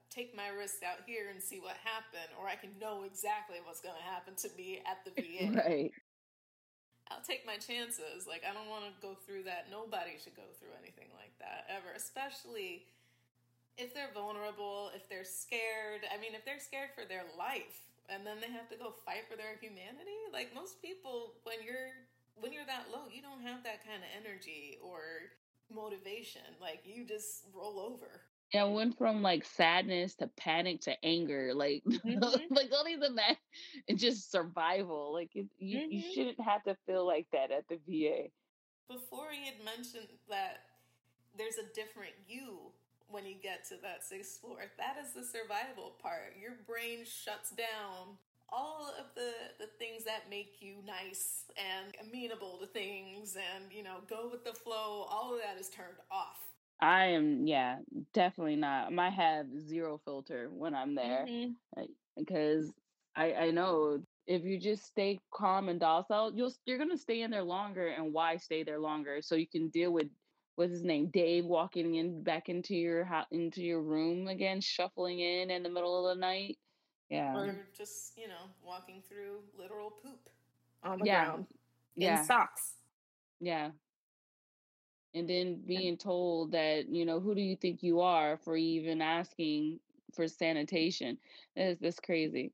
take my risk out here and see what happened, or I can know exactly what's going to happen to me at the VA. right. I'll take my chances. Like, I don't want to go through that. Nobody should go through anything like that ever, especially if they're vulnerable, if they're scared. I mean, if they're scared for their life and then they have to go fight for their humanity, like most people when you're when you're that low, you don't have that kind of energy or motivation. Like you just roll over. Yeah, I went from like sadness to panic to anger. Like, Mhm. like all these imagine and just survival. Like it, you, you Mhm. shouldn't have to feel like that at the VA. Before he had mentioned that there's a different you when you get to that sixth floor. That is the survival part. Your brain shuts down all of the, the things that make you nice and amenable to things and, you know, go with the flow. All of that is turned off. I am, yeah, definitely not. Um, I might have zero filter when I'm there mm-hmm. uh, because I I know if you just stay calm and docile, you'll you're gonna stay in there longer. And why stay there longer? So you can deal with what's his name, Dave, walking in back into your house into your room again, shuffling in in the middle of the night. Yeah, Or just, you know, walking through literal poop. on the Yeah. ground yeah, in socks. yeah. And then being told that you know who do you think you are for even asking for sanitation? is this crazy.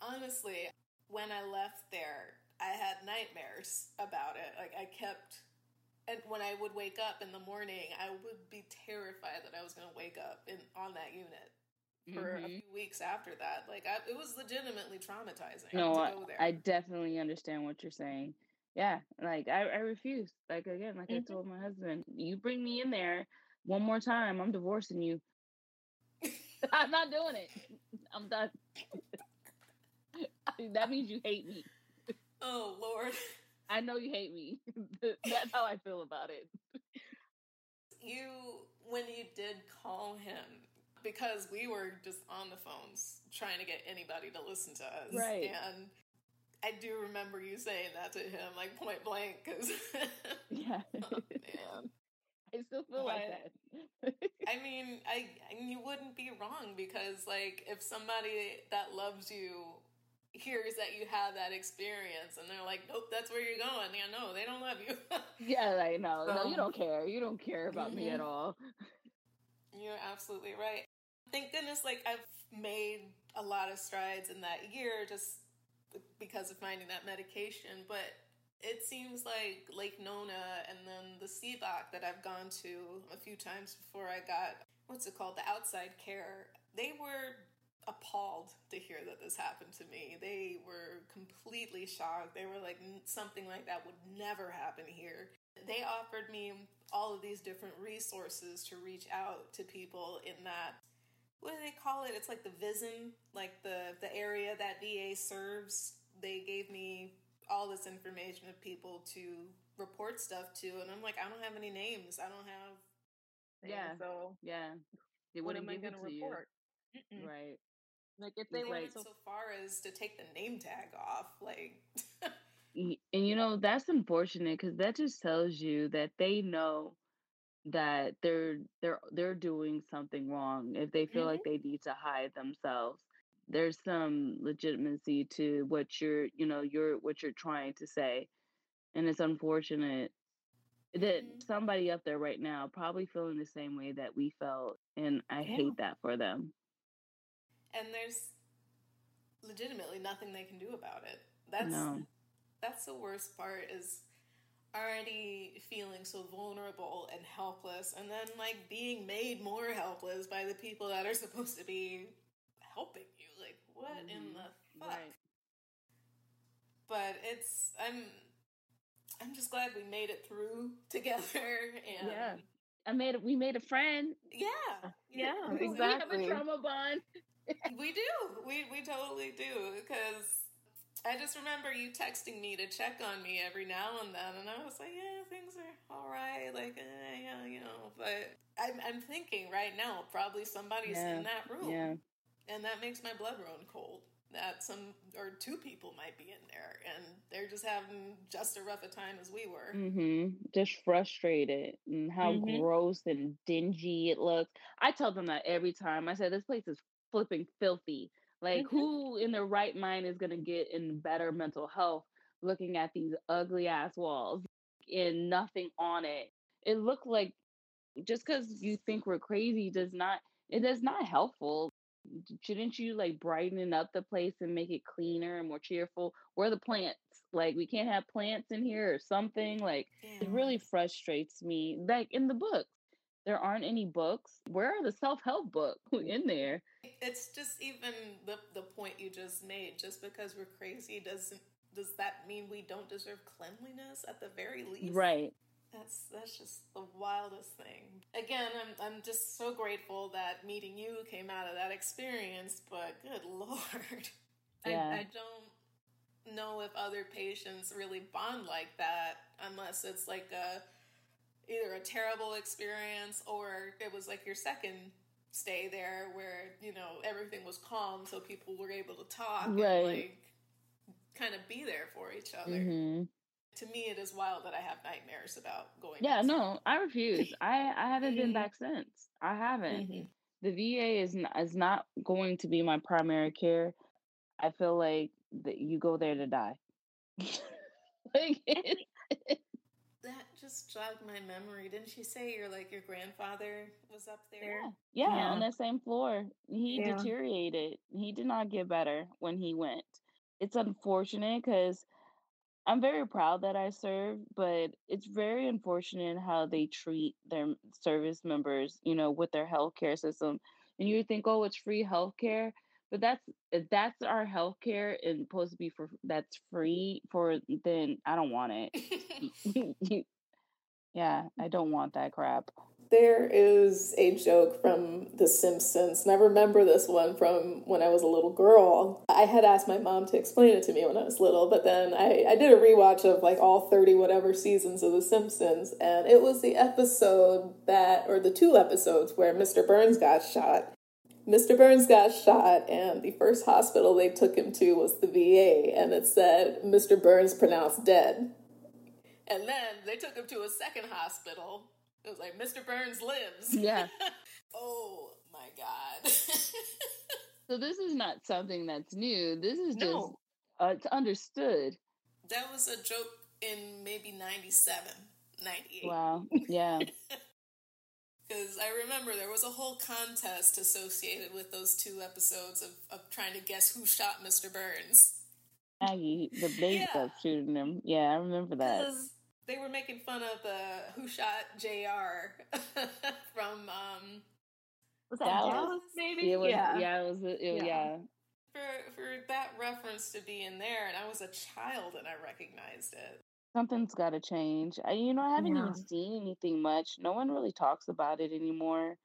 honestly, when I left there, I had nightmares about it. Like I kept and when I would wake up in the morning, I would be terrified that I was going to wake up in on that unit for a Mhm. few weeks after that. Like I, it was legitimately traumatizing No, to I, go there. I definitely understand what you're saying. Yeah, like I, I refuse. Like again, like Mhm. I told my husband, you bring me in there one more time, I'm divorcing you. I'm not doing it. I'm done. that means you hate me. oh Lord, I know you hate me. That's how I feel about it. you when you did call him because we were just on the phones trying to get anybody to listen to us, Right. And I do remember you saying that to him, like point blank, because Yeah. Oh, man. I still feel like that. I mean, I and you wouldn't be wrong because like if somebody that loves you hears that you have that experience and they're like, nope, that's where you're going. Yeah, no, they don't love you. yeah, like no, no, you don't care. You don't care about me at Mhm. all. You're absolutely right. Thank goodness, like I've made a lot of strides in that year just because of finding that medication. But it seems like Lake Nona and then the CBOC that I've gone to a few times before I got what's it called, the outside care. They were appalled to hear that this happened to me. They were completely shocked. They were like, something like that would never happen here. They offered me all of these different resources to reach out to people in that what do they call it? It's like the VISN, like the the area that VA serves. They gave me all this information of people to report stuff to, and I'm like, I don't have any names. I don't have. Yeah. So Yeah. They what wouldn't am I going to report? you. Right. Like if They they went like- so far as to take the name tag off. Like, And you know, that's unfortunate because that just tells you that they know that they're they're they're doing something wrong if they feel like mm-hmm. they need to hide themselves. There's some legitimacy to what you're, you know, you're what you're trying to say. And it's unfortunate that Mhm. somebody up there right now probably feeling the same way that we felt and I Yeah. hate that for them. and there's legitimately nothing they can do about it. That's No. that's the worst part is already feeling so vulnerable and helpless and then like being made more helpless by the people that are supposed to be helping what in Mhm. the fuck? Right. But it's I'm I'm just glad we made it through together and Yeah. I made we made a friend. yeah, Yeah, we- exactly. We have a trauma bond. We do. We we totally do because I just remember you texting me to check on me every now and then, and I was like, yeah, things are all right, like eh, yeah, you know. But I'm I'm thinking right now, probably somebody's Yeah, in that room, Yeah. And that makes my blood run cold. That some or two people might be in there, and they're just having just as rough a time as we were. hmm Just frustrated and how Mhm. gross and dingy it looks. I tell them that every time. I said this place is flipping filthy. Like Mhm. who in their right mind is gonna get in better mental health looking at these ugly ass walls and nothing on it? It looked like just because you think we're crazy does not it is not helpful. Shouldn't you like brighten up the place and make it cleaner and more cheerful? Where are the plants? Like we can't have plants in here or something. Like it really frustrates me. Like in the books, there aren't any books. Where are the self help books in there? It's just even the the point you just made. Just because we're crazy doesn't does that mean we don't deserve cleanliness at the very least? Right. That's that's just the wildest thing. Again, I'm I'm just so grateful that meeting you came out of that experience. But good lord, Yeah. I, I don't know if other patients really bond like that unless it's like a either a terrible experience or it was like your second stay there where you know everything was calm so people were able to talk and like kind of be there for each other hmm to me it is wild that i have nightmares about going Yeah, no, I refuse. I I haven't been Mhm. back since. I haven't. Mhm. The VA is n- is not going to be my primary care. I feel like that you go there to die. like that just jogged my memory didn't she say your like your grandfather was up there yeah, yeah, Yeah. on that same floor. He Yeah. deteriorated. He did not get better when he went. It's unfortunate because I'm very proud that I served, but it's very unfortunate how they treat their service members, you know, with their healthcare system. And you think, oh, it's free healthcare, but that's eh, that's our healthcare and supposed to be for that's free for then I don't want it. yeah, I don't want that crap. There is a joke from The Simpsons, and I remember this one from when I was a little girl. I had asked my mom to explain it to me when I was little, but then I, I did a rewatch of like all 30 whatever seasons of The Simpsons, and it was the episode that, or the two episodes where Mr. Burns got shot. Mr. Burns got shot, and the first hospital they took him to was the VA, and it said Mr. Burns pronounced dead. And then they took him to a second hospital. It was like Mr. Burns lives. Yeah. oh my god. So this is not something that's new. This is just No. uh, it's understood. that was a joke in maybe 97, 98. Wow. Yeah. Because I remember there was a whole contest associated with those two episodes of, of trying to guess who shot Mr. Burns. Maggie, the baby Yeah. that's shooting him. Yeah, I remember that. Because they were making fun of the Who Shot JR from um, Was that Dallas? Dallas, maybe? It was, yeah. yeah. it was, it, Yeah. yeah. for for that reference to be in there, and I was a child and I recognized it. Something's got to change. I, you know, I haven't Yeah. even seen anything much. No one really talks about it anymore.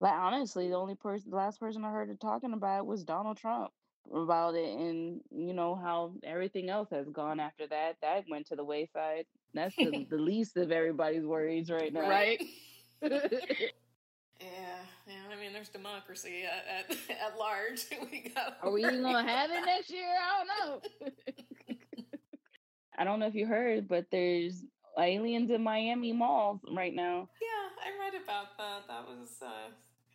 Like honestly, the only person, the last person I heard it talking about it was Donald Trump about it, and you know how everything else has gone after that. That went to the wayside. That's the, the least of everybody's worries right now. Right? yeah, yeah. I mean, there's democracy at at, at large. we got. Are we even gonna have it next year? I don't know. I don't know if you heard, but there's aliens in Miami malls right now. Yeah, I read about that. That was. uh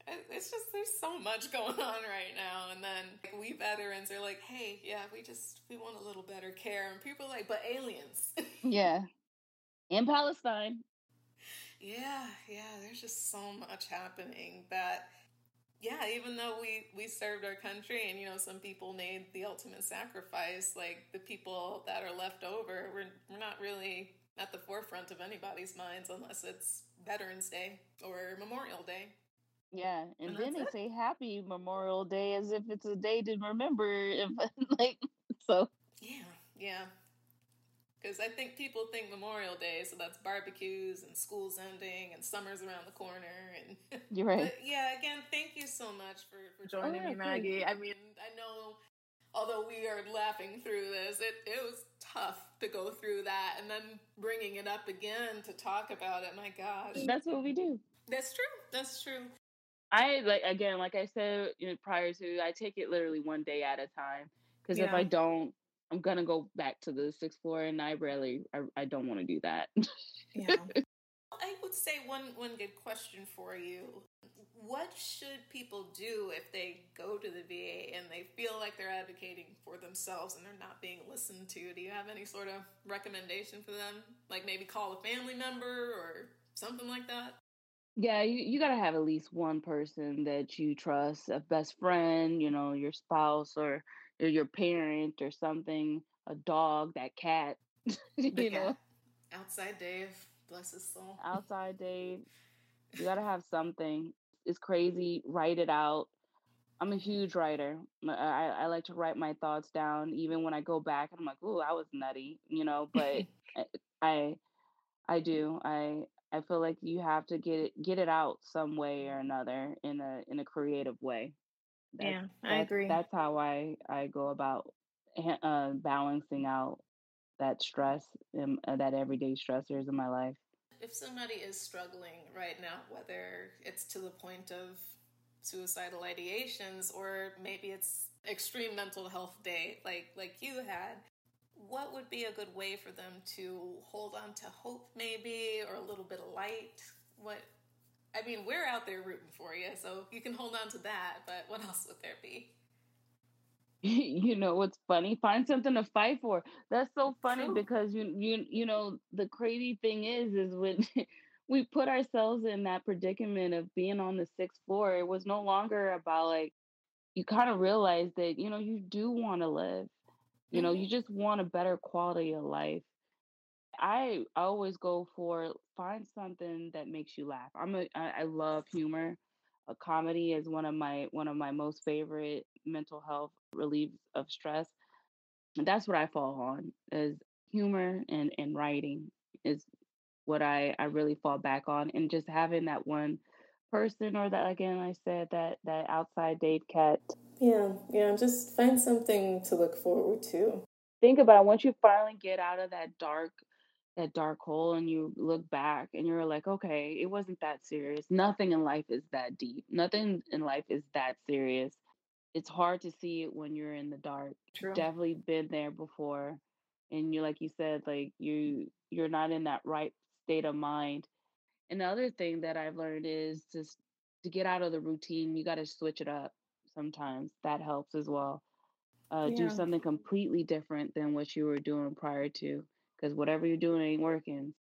it's just there's so much going on right now, and then like, we veterans are like, "Hey, yeah, we just we want a little better care," and people are like, "But aliens." Yeah. In Palestine. Yeah, yeah, there's just so much happening that yeah, even though we we served our country and you know some people made the ultimate sacrifice, like the people that are left over, we're we're not really at the forefront of anybody's minds unless it's Veterans Day or Memorial Day. Yeah, and, and then they it. say Happy Memorial Day as if it's a day to remember. If like so. Yeah, yeah. Because I think people think Memorial Day, so that's barbecues and school's ending and summer's around the corner. And you're right. But yeah, again, thank you so much for, for oh, joining oh, me, Maggie. I mean, I know, although we are laughing through this, it, it was tough to go through that and then bringing it up again to talk about it. My gosh. That's what we do. That's true. That's true. I like again, like I said you know, prior to, I take it literally one day at a time. Because yeah. if I don't, I'm gonna go back to the sixth floor, and I really, I, I don't want to do that. yeah. I would say one one good question for you. What should people do if they go to the VA and they feel like they're advocating for themselves and they're not being listened to? Do you have any sort of recommendation for them? Like maybe call a family member or something like that? Yeah, you, you got to have at least one person that you trust, a best friend, you know, your spouse or, or your parent or something, a dog, that cat, you know. Outside Dave, bless his soul. Outside Dave. You got to have something. It's crazy. Write it out. I'm a huge writer. Uh, I, I like to write my thoughts down, even when I go back and I'm like, "Oh, I was nutty," you know. But I, I do. I I feel like you have to get it get it out some way or another in a in a creative way. That's, yeah, I agree. That's how I I go about uh, balancing out that stress and uh, that everyday stressors in my life. If somebody is struggling right now, whether it's to the point of suicidal ideations or maybe it's extreme mental health day like like you had what would be a good way for them to hold on to hope maybe or a little bit of light? What i mean we're out there rooting for you so you can hold on to that but what else would there be? You know what's funny? Find something to fight for. That's so funny True. because you you you know the crazy thing is is when we put ourselves in that predicament of being on the sixth floor it was no longer about like you kind of realize that you know you do want to live you know, you mm-hmm. just want a better quality of life. I always go for find something that makes you laugh. I'm a I, I love humor. A comedy is one of my one of my most favorite mental health relieves of stress. And that's what I fall on is humor and and writing is what I I really fall back on and just having that one person or that again I said that that outside date cat. Yeah, yeah, just find something to look forward to. Think about it. once you finally get out of that dark that dark hole and you look back and you're like, okay, it wasn't that serious. Nothing in life is that deep. Nothing in life is that serious. It's hard to see it when you're in the dark. True. Definitely been there before. And you like you said, like you you're not in that right state of mind Another thing that I've learned is just to get out of the routine, you got to switch it up sometimes. That helps as well. Uh, yeah. Do something completely different than what you were doing prior to, because whatever you're doing ain't working.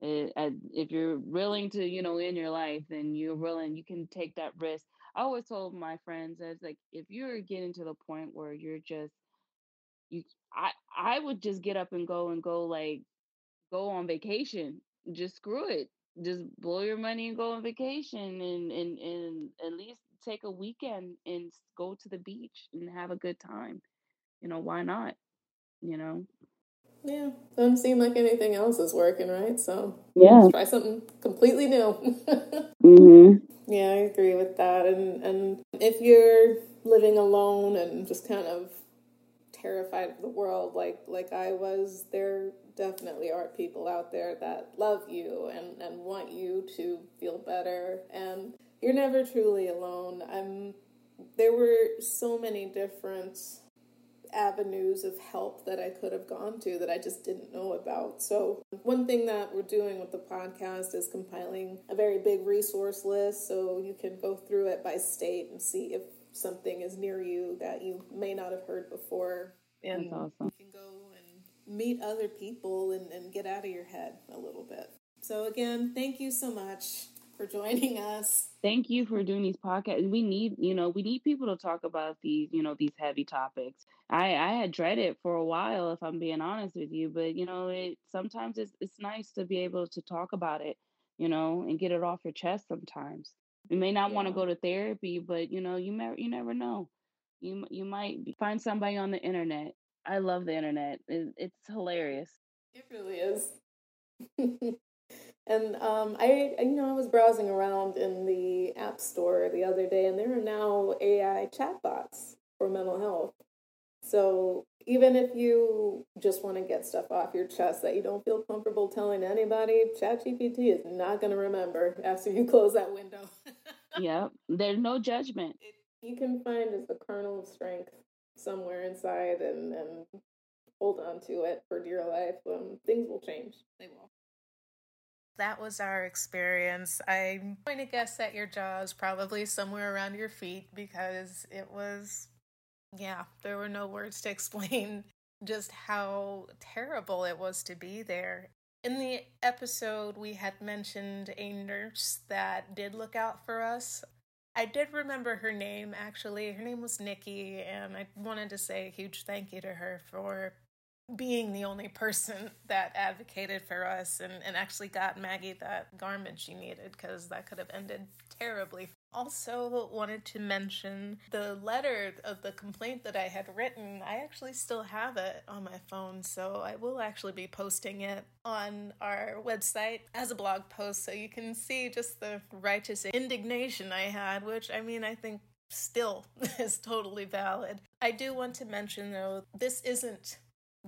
It, if you're willing to, you know, in your life, then you're willing, you can take that risk. I always told my friends as like, if you're getting to the point where you're just, you, I, I would just get up and go and go like, go on vacation. Just screw it just blow your money and go on vacation and and and at least take a weekend and go to the beach and have a good time. You know, why not? You know. Yeah, doesn't seem like anything else is working, right? So yeah, try something completely new. mm-hmm. Yeah, I agree with that. And and if you're living alone and just kind of terrified of the world, like like I was, there definitely are people out there that love you and, and want you to feel better and you're never truly alone. I'm there were so many different avenues of help that I could have gone to that I just didn't know about. So, one thing that we're doing with the podcast is compiling a very big resource list so you can go through it by state and see if something is near you that you may not have heard before. And That's awesome. you can go and meet other people and, and get out of your head a little bit. So, again, thank you so much for joining us. Thank you for doing these podcasts. We need, you know, we need people to talk about these, you know, these heavy topics. I I had dread it for a while, if I'm being honest with you, but you know, it sometimes it's it's nice to be able to talk about it, you know, and get it off your chest. Sometimes you may not yeah. want to go to therapy, but you know, you may you never know. You you might find somebody on the internet. I love the internet. It, it's hilarious. It really is. and um, I, you know, I was browsing around in the App Store the other day, and there are now AI chatbots for mental health. So even if you just want to get stuff off your chest that you don't feel comfortable telling anybody, ChatGPT is not going to remember after you close that window. yep, there's no judgment. It, you can find just a kernel of strength somewhere inside and, and hold on to it for dear life. Um, things will change. They will. That was our experience. I'm going to guess that your jaw is probably somewhere around your feet because it was, yeah, there were no words to explain just how terrible it was to be there. In the episode, we had mentioned a nurse that did look out for us. I did remember her name actually. Her name was Nikki, and I wanted to say a huge thank you to her for being the only person that advocated for us and, and actually got Maggie that garment she needed because that could have ended terribly. Also, wanted to mention the letter of the complaint that I had written. I actually still have it on my phone, so I will actually be posting it on our website as a blog post so you can see just the righteous indignation I had, which I mean, I think still is totally valid. I do want to mention though, this isn't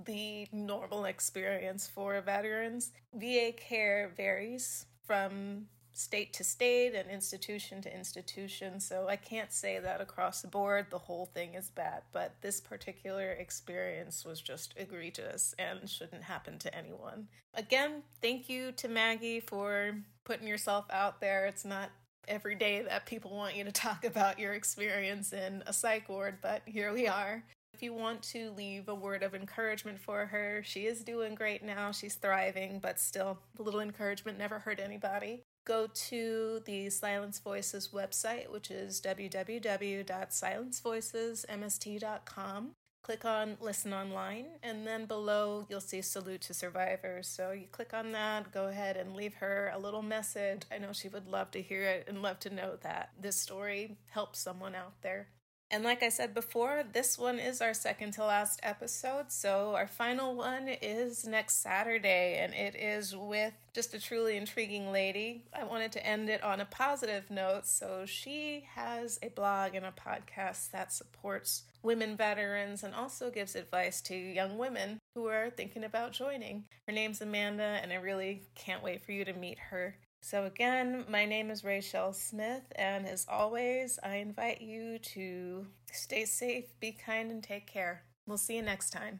the normal experience for veterans. VA care varies from state to state and institution to institution, so I can't say that across the board the whole thing is bad, but this particular experience was just egregious and shouldn't happen to anyone. Again, thank you to Maggie for putting yourself out there. It's not every day that people want you to talk about your experience in a psych ward, but here we are. If you want to leave a word of encouragement for her, she is doing great now. She's thriving, but still, a little encouragement never hurt anybody. Go to the Silence Voices website, which is www.silencevoicesmst.com. Click on Listen Online, and then below you'll see Salute to Survivors. So you click on that, go ahead and leave her a little message. I know she would love to hear it and love to know that this story helps someone out there. And like I said before, this one is our second to last episode. So our final one is next Saturday, and it is with just a truly intriguing lady. I wanted to end it on a positive note. So she has a blog and a podcast that supports women veterans and also gives advice to young women who are thinking about joining. Her name's Amanda, and I really can't wait for you to meet her. So, again, my name is Rachelle Smith, and as always, I invite you to stay safe, be kind, and take care. We'll see you next time.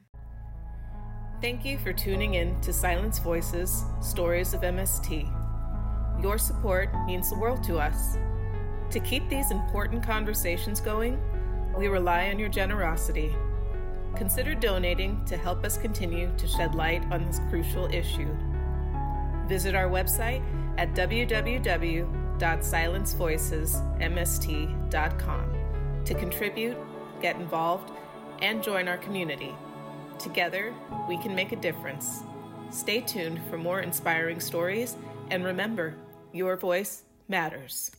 Thank you for tuning in to Silence Voices Stories of MST. Your support means the world to us. To keep these important conversations going, we rely on your generosity. Consider donating to help us continue to shed light on this crucial issue. Visit our website at www.silencevoicesmst.com to contribute, get involved, and join our community. Together, we can make a difference. Stay tuned for more inspiring stories, and remember, your voice matters.